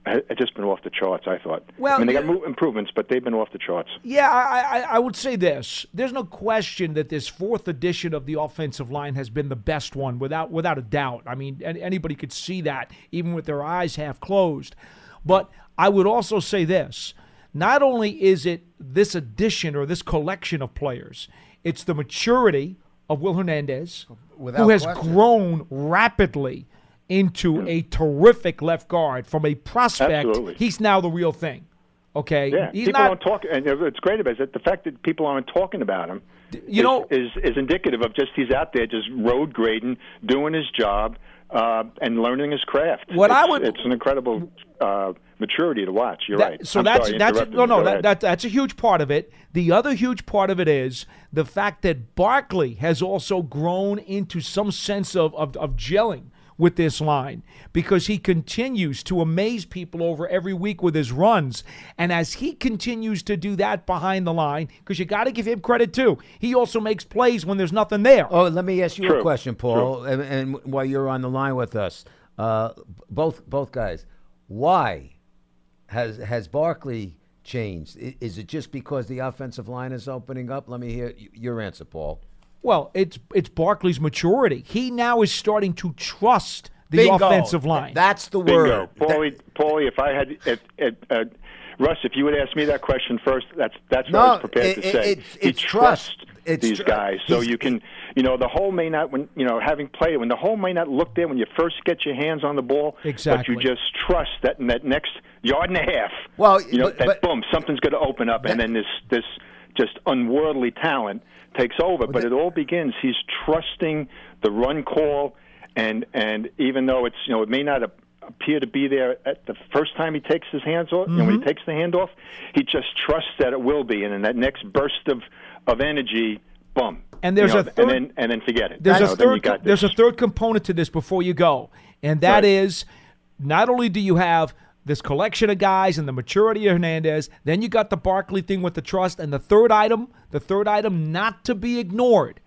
ha- ha- just been off the charts. I thought. Well, I mean, they got yeah. improvements, but they've been off the charts. Yeah, I, I, I would say this. There's no question that this fourth edition of the offensive line has been the best one, without without a doubt. I mean, an- anybody could see that, even with their eyes half closed. But I would also say this: not only is it this addition or this collection of players, it's the maturity of Will Hernandez, Without who has question. grown rapidly into a terrific left guard from a prospect. Absolutely. He's now the real thing. Okay, Yeah, he's people not. don't talk, and it's great about it. The fact that people aren't talking about him, you is, know- is is indicative of just he's out there just road grading, doing his job, uh, and learning his craft. What I It's- would- it's an incredible uh, maturity to watch. You're That- right. So I'm that's sorry, that's no no that, that that's a huge part of it. The other huge part of it is the fact that Barkley has also grown into some sense of of, of gelling with this line because he continues to amaze people over every week with his runs. And as he continues to do that behind the line, because you got to give him credit too, he also makes plays when there's nothing there. Oh, let me ask you a question, Paul, and, and while you're on the line with us, uh, both both guys, why has has Barkley changed? Is it just because the offensive line is opening up? Let me hear your answer, Paul. Well, it's it's Barkley's maturity. He now is starting to trust the Bingo. offensive line. That's the Bingo, word. Paulie. Paulie, if I had, if, if, uh, Russ, if you would ask me that question first, that's that's what I No, was prepared it- to it- say. it's- he it's trust. trusts It's these tr- guys, so you can, you know, the hole may not, when you know, having played when the hole may not look there when you first get your hands on the ball, Exactly. but you just trust that in that next yard and a half, Well, you know, but- that but- boom, something's going to open up, and then this this just unworldly talent takes over. But it all begins. He's trusting the run call, and and even though it's you know it may not appear to be there at the first time he takes his hands off, and Mm-hmm. when he takes the hand off, he just trusts that it will be, and in that next burst of of energy, boom. And there's you know, a third- and then and then forget it. There's You a know, you third. There's a third component to this before you go, and that Right. is not only do you have this collection of guys and the maturity of Hernandez, then you got the Barkley thing with the trust, and the third item, the third item not to be ignored,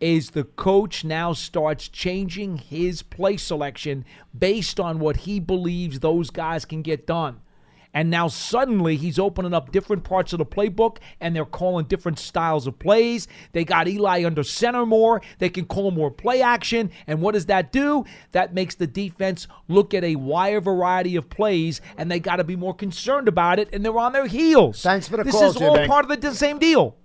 is the coach now starts changing his play selection based on what he believes those guys can get done. And now suddenly he's opening up different parts of the playbook and they're calling different styles of plays. They got Eli under center more. They can call more play action. And what does that do? That makes the defense look at a wider variety of plays and they got to be more concerned about it and they're on their heels. Thanks for the this call, is all Jimmy. part of the same deal.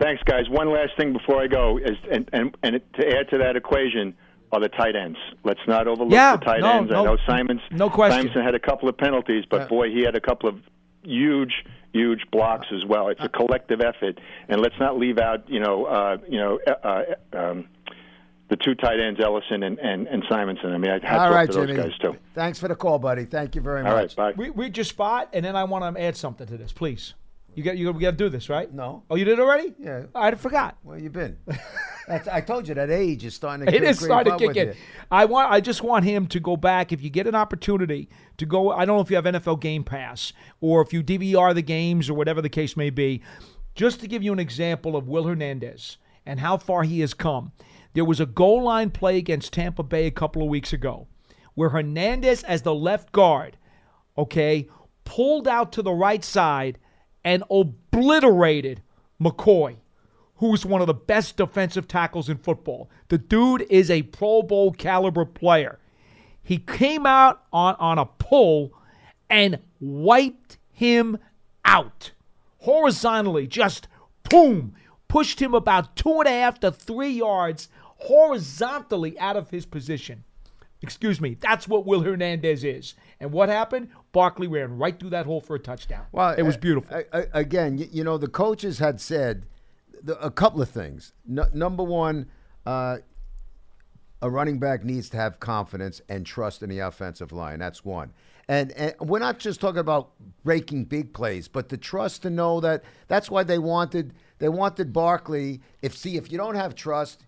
Thanks, guys. One last thing before I go is, and, and, and to add to that equation are the tight ends. Let's not overlook Yeah, the tight no, ends. no- I know Simons. no question. Simonson had a couple of penalties, but boy, he had a couple of huge, huge blocks as well. It's a collective effort, and let's not leave out, you know, uh, you know, uh, uh, um, the two tight ends, Ellison and, and, and Simonson. I mean, I All off right, to those Jimmy. guys too. Thanks for the call, buddy. Thank you very All much. right, bye. Re- read your spot, and then I want to add something to this, please. You got you got to do this, right? No. Oh, you did already? Yeah. I forgot. Where you been? That's, I told you that age is starting to It is starting to kick in. you. I want. I just want him to go back. If you get an opportunity to go, I don't know if you have NFL Game Pass or if you DVR the games or whatever the case may be. Just to give you an example of Will Hernandez and how far he has come. There was a goal line play against Tampa Bay a couple of weeks ago, where Hernandez, as the left guard, okay, pulled out to the right side and obliterated McCoy, who's one of the best defensive tackles in football. The dude is a Pro Bowl caliber player. He came out on, on a pull and wiped him out horizontally, just boom, pushed him about two and a half to three yards horizontally out of his position. Excuse me. That's what Will Hernandez is. And what happened? Barkley ran right through that hole for a touchdown. Well, it was beautiful. I- I- again, y- you know, the coaches had said the, a couple of things. No, number one, uh, a running back needs to have confidence and trust in the offensive line. That's one. And, and we're not just talking about breaking big plays, but the trust to know that that's why they wanted they wanted Barkley. If see if you don't have trust,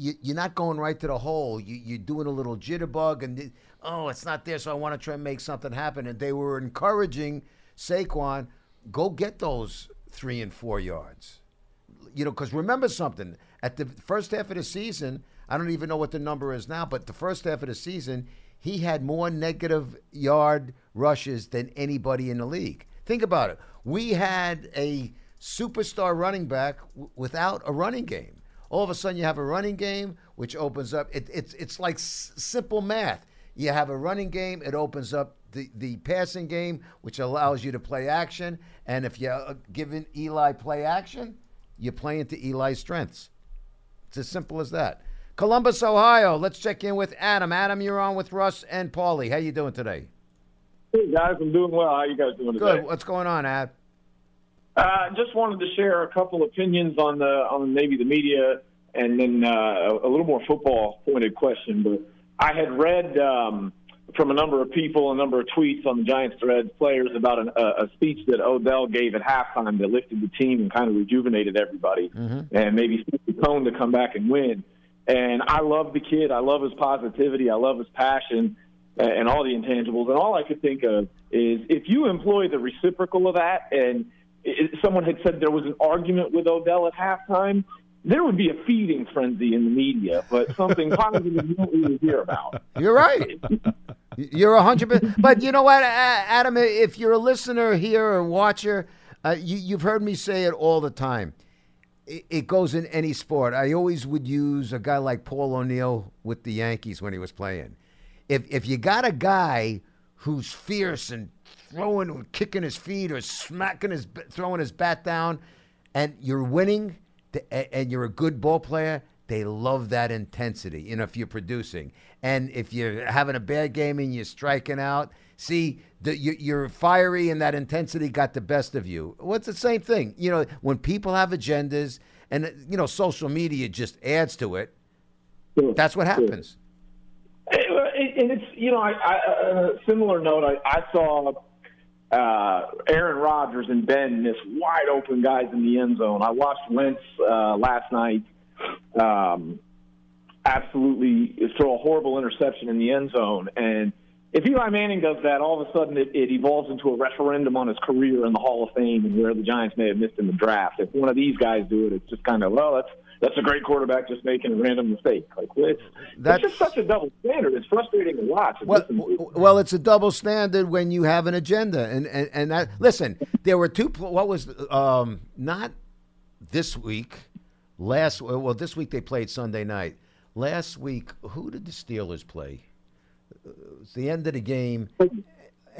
you, you're not going right to the hole. You, you're doing a little jitterbug, and the- oh, it's not there, so I want to try and make something happen. And they were encouraging Saquon, go get those three and four yards. You know, because remember something at the first half of the season, I don't even know what the number is now, but the first half of the season, he had more negative yard rushes than anybody in the league. Think about it. We had a superstar running back w- without a running game. All of a sudden, you have a running game, which opens up. It, it's it's like s- simple math. You have a running game, it opens up the, the passing game, which allows you to play action. And if you're uh, giving Eli play action, you're playing to Eli's strengths. It's as simple as that. Columbus, Ohio. Let's check in with Adam. Adam, you're on with Russ and Paulie. How you doing today? Hey guys, I'm doing well. How you guys doing today? Good. What's going on, Ad? Uh, just wanted to share a couple opinions on the on maybe the media, and then uh, a little more football pointed question. But I had read um, from a number of people, a number of tweets on the Giants thread players about an, a, a speech that Odell gave at halftime that lifted the team and kind of rejuvenated everybody, and maybe set the tone to come back and win. And I love the kid. I love his positivity. I love his passion and all the intangibles. And all I could think of is if you employ the reciprocal of that, and it, someone had said there was an argument with Odell at halftime, there would be a feeding frenzy in the media, but something positive you don't really hear about. You're right. You're a hundred percent. But you know what, Adam? If you're a listener here or watcher, uh, you, you've heard me say it all the time. It, it goes in any sport. I always would use a guy like Paul O'Neill with the Yankees when he was playing. If if you got a guy who's fierce and throwing, or kicking his feet or smacking his, throwing his bat down, and you're winning, and you're a good ball player, they love that intensity. You know, if you're producing, and if you're having a bad game and you're striking out, see, the, you, you're fiery and that intensity got the best of you. What's the same thing? You know, when people have agendas, and you know, social media just adds to it. That's what happens. And it's you know, I, I, on a similar note, I, I saw uh, Aaron Rodgers and Ben miss wide open guys in the end zone. I watched Wentz uh, last night. Um, absolutely throw a horrible interception in the end zone, and if Eli Manning does that, all of a sudden it, it evolves into a referendum on his career in the Hall of Fame and where the Giants may have missed in the draft. If one of these guys do it, it's just kind of well, that's that's a great quarterback just making a random mistake. Like it's, That's- it's just such a double standard. It's frustrating to watch. Well, well, it's a double standard when you have an agenda, and and, and that. Listen, there were two. What was um, not this week? Last well, this week they played Sunday night. Last week, who did the Steelers play? It was the end of the game,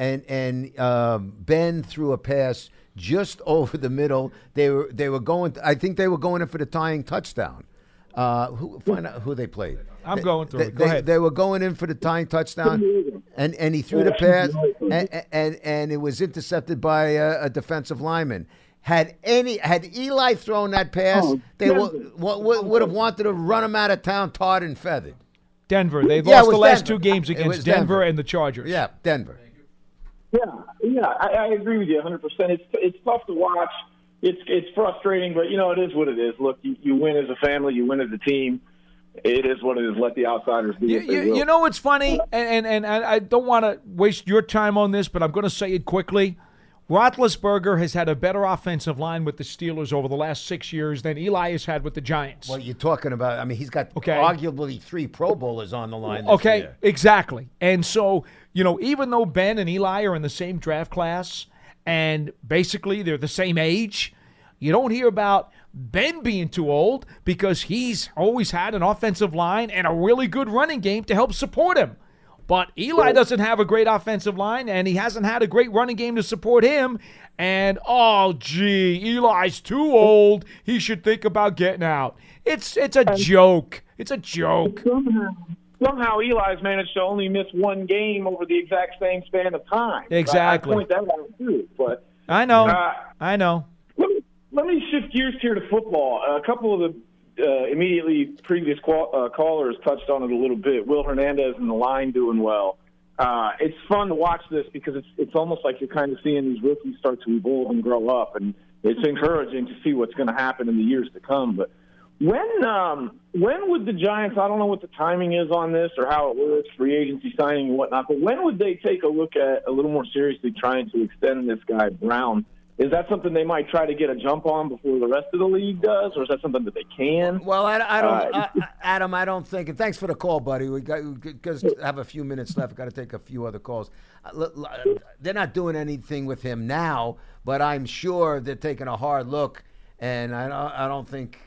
and and um, Ben threw a pass just over the middle. They were they were going. I think they were going in for the tying touchdown. Uh, who find out who they played? I'm They- going through they, it. Go they- ahead. They were going in for the tying touchdown, and and he threw the pass, and and, and it was intercepted by a, a defensive lineman. Had any had Eli thrown that pass, they would would would have wanted to run him out of town, tarred and feathered. Denver. They Yeah, lost the last Denver. two games against Denver, Denver. and the Chargers. Yeah, Denver. Yeah, yeah, I, I agree with you 100. percent It's it's tough to watch. It's it's frustrating, but you know it is what it is. Look, you, you win as a family, you win as a team. It is what it is. Let the outsiders be. You, you, you know what's funny, and and, and I I don't want to waste your time on this, but I'm going to say it quickly. Roethlisberger has had a better offensive line with the Steelers over the last six years than Eli has had with the Giants. Well, you're talking about. I mean, he's got Okay. arguably three Pro Bowlers on the line. This Okay, year. exactly. And so, you know, even though Ben and Eli are in the same draft class and basically they're the same age, you don't hear about Ben being too old because he's always had an offensive line and a really good running game to help support him. But Eli doesn't have a great offensive line and he hasn't had a great running game to support him. And oh gee, Eli's too old. He should think about getting out. It's it's a joke. It's a joke. Somehow, Eli's managed to only miss one game over the exact same span of time. Exactly. I, I point that out too. But I know. Uh, I know. let me, let me shift gears here to football. a couple of the uh, immediately previous qual- uh, callers touched on it a little bit. Will Hernandez and the line doing well. Uh, it's fun to watch this because it's it's almost like you're kind of seeing these rookies start to evolve and grow up, and it's encouraging to see what's going to happen in the years to come. But when um, when would the Giants? I don't know what the timing is on this or how it works, free agency signing and whatnot. But when would they take a look at a little more seriously trying to extend this guy Brown? Is that something they might try to get a jump on before the rest of the league does, or is that something that they can? Well, I, I don't, Uh, uh, Adam. I don't think. And thanks for the call, buddy. We got because have a few minutes left. Got to take a few other calls. Uh, They're not doing anything with him now, but I'm sure they're taking a hard look. And I, don't- I don't think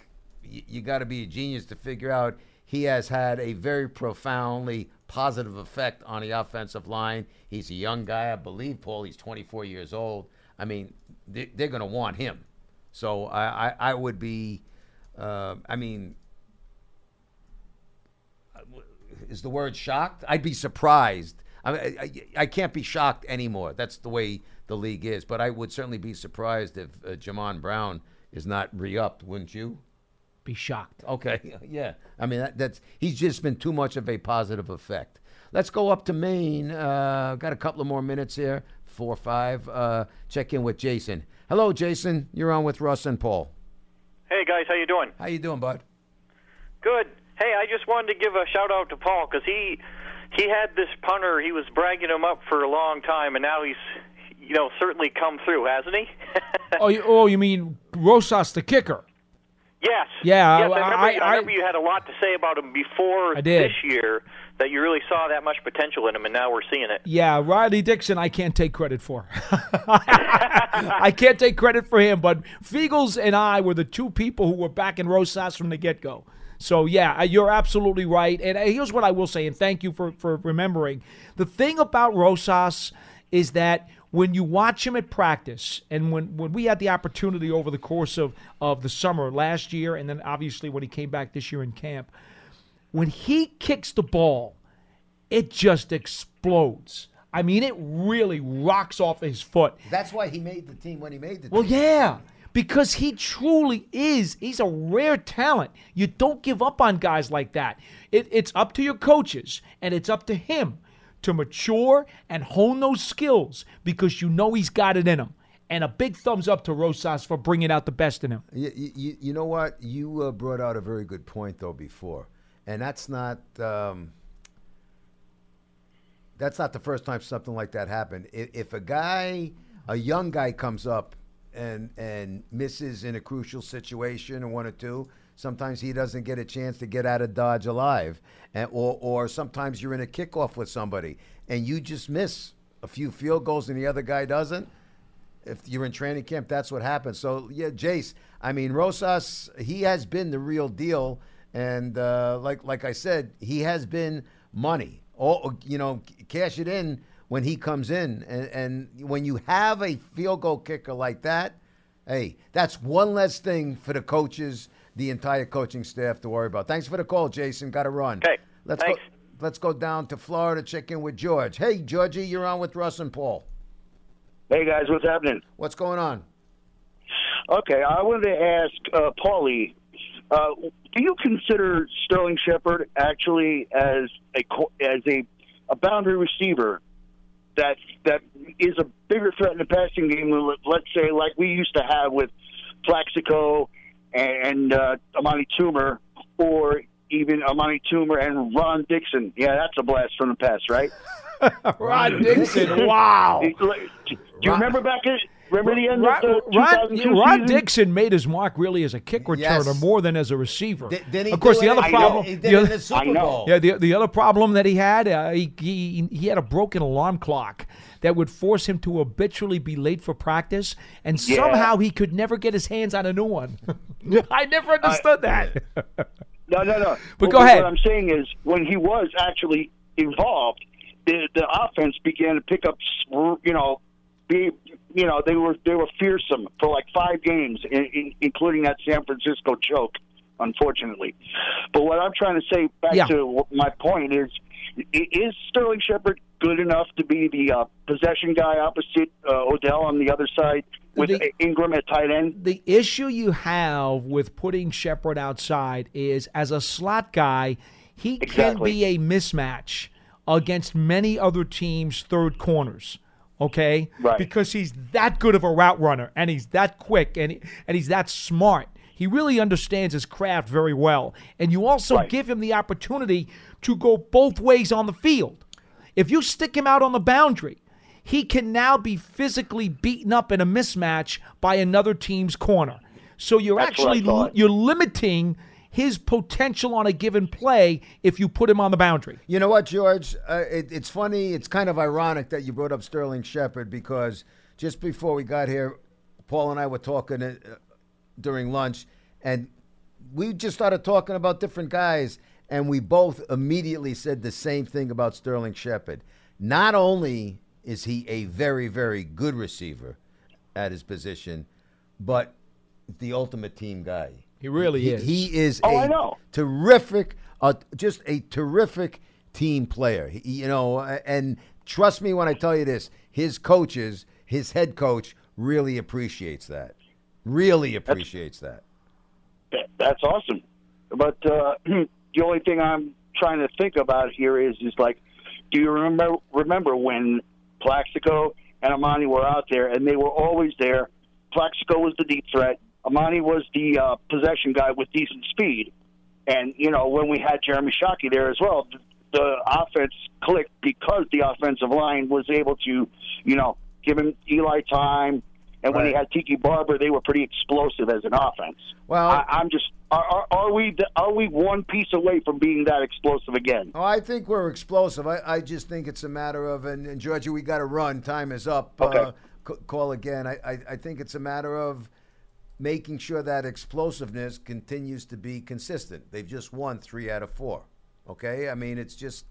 you got to be a genius to figure out he has had a very profoundly positive effect on the offensive line. He's a young guy, I believe. Paul, he's 24 years old. I mean, they, they're going to want him. So I, I, I would be. Uh, I mean, is the word shocked? I'd be surprised. I, I, I can't be shocked anymore. That's the way the league is. But I would certainly be surprised if uh, Jamon Brown is not re-upped, wouldn't you? Be shocked. Okay, yeah. I mean, that, that's he's just been too much of a positive effect. Let's go up to Maine. Uh, got a couple of more minutes here, four or five. Uh, check in with Jason. Hello, Jason. You're on with Russ and Paul. Hey guys, how you doing? How you doing, bud? Good. Hey, I just wanted to give a shout out to Paul because he he had this punter. He was bragging him up for a long time, and now he's you know certainly come through, hasn't he? Oh, you, oh, you mean Rosas, the kicker? Yes. Yeah, Yes, I- I, remember, I- I, remember you had a lot to say about him before I this year. That you really saw that much potential in him, and now we're seeing it. Yeah, Riley Dixon, I can't take credit for. I can't take credit for him, but Fiegels and I were the two people who were backing Rosas from the get go. So, yeah, you're absolutely right. And uh, here's what I will say, and thank you for, for remembering. The thing about Rosas is that when you watch him at practice, and when, when we had the opportunity over the course of, of the summer last year, and then obviously when he came back this year in camp, when he kicks the ball, it just explodes. I mean, it really rocks off his foot. That's why he made the team when he made the Well, team. Well, yeah, because he truly is. He's a rare talent. You don't give up on guys like that. It, it's up to your coaches, and it's up to him to mature and hone those skills because you know he's got it in him. And a big thumbs up to Rosas for bringing out the best in him. You, you, you know what? You uh, brought out a very good point though before, and that's not. Um, that's not the first time something like that happened. If, if a guy, a young guy, comes up and and misses in a crucial situation or one or two, sometimes he doesn't get a chance to get out of dodge alive, and, or or sometimes you're in a kickoff with somebody and you just miss a few field goals and the other guy doesn't. If you're in training camp, that's what happens. So yeah, Jace. I mean, Rosas, he has been the real deal, and uh, like like I said, he has been money. All you know, cash it in when he comes in, and, and when you have a field goal kicker like that, hey, that's one less thing for the coaches, the entire coaching staff to worry about. Thanks for the call, Jason. Got to run. Okay. Let's Thanks. go. Let's go down to Florida. Check in with George. Hey, Georgie, you're on with Russ and Paul. Hey guys, what's happening? What's going on? Okay, I wanted to ask uh, Paulie, uh, do you consider Sterling Shepard actually as a as a a boundary receiver that that is a bigger threat in the passing game than let's say like we used to have with Plaxico and uh, Amani Toomer, or even Amani Toomer and Ron Dixon? Yeah, that's a blast from the past, right? Ron Dixon, wow. Do you remember back in remember the end Ron, of the Ron, 2002 Ron season? Dixon made his mark really as a kick returner Yes. more than as a receiver. didn't he of course, do the it- other I know. problem, the other- I know. Yeah, the the other problem that he had, uh, he, he he had a broken alarm clock that would force him to habitually be late for practice, and Yeah. somehow he could never get his hands on a new one. I never understood that. No, no, no. But go what, ahead. What I'm saying is, when he was actually involved, the the offense began to pick up. You know, be you know they were they were fearsome for like five games, in, in, including that San Francisco choke, unfortunately. But what I'm trying to say back Yeah. to my point is, is Sterling Shepard good enough to be the uh, possession guy opposite uh, Odell on the other side with The- Engram at tight end? the issue you have with putting Shepard outside is as a slot guy, he can be a mismatch against many other teams' third corners. Okay, Right. Because he's that good of a route runner, and he's that quick, and he, and he's that smart. He really understands his craft very well, and you also Right. give him the opportunity to go both ways on the field. If you stick him out on the boundary, he can now be physically beaten up in a mismatch by another team's corner. So you're That's actually you're limiting his potential on a given play if you put him on the boundary. You know what, George? Uh, it, it's funny. It's kind of ironic that you brought up Sterling Shepard because just before we got here, Paul and I were talking uh, during lunch, and we just started talking about different guys, and we both immediately said the same thing about Sterling Shepard. Not only is he a very, very good receiver at his position, but the ultimate team guy. He really He- is. He is Oh, a I know. terrific, uh, just a terrific team player. He- you know, uh, and trust me when I tell you this: his coaches, his head coach, really appreciates that. Really appreciates that. That- That's awesome. But uh, the only thing I'm trying to think about here is is like, do you remember remember when Plaxico and Amani were out there and they were always there? Plaxico was the deep threat. Amani was the uh, possession guy with decent speed. And you know when we had Jeremy Shockey there as well, the, the offense clicked because the offensive line was able to, you know, give him Eli time. And when he Right. had Tiki Barber, they were pretty explosive as an offense. Well, I, I'm just are, are, are we th- are we one piece away from being that explosive again? Oh, I think we're explosive. I, I just think it's a matter of, and, and Georgia, we got to run. Time is up. Okay. Uh, c- call again. I, I, I think it's a matter of making sure that explosiveness continues to be consistent. They've just won three out of four. Okay? I mean, it's just,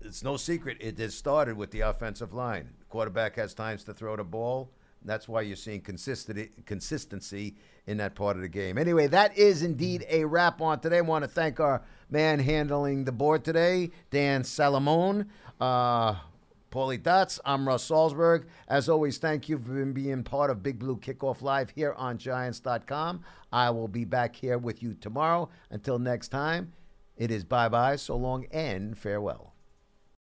it's no secret. It has started with the offensive line. quarterback has times to throw the ball. That's why you're seeing consistency in that part of the game. Anyway, that is indeed a wrap on today. I want to thank our man handling the board today, Dan Salamone. Uh, Paulie Dots. I'm Russ Salzberg. As always, thank you for being part of Big Blue Kickoff Live here on Giants.com. I will be back here with you tomorrow. Until next time, it is bye bye, so long, and farewell.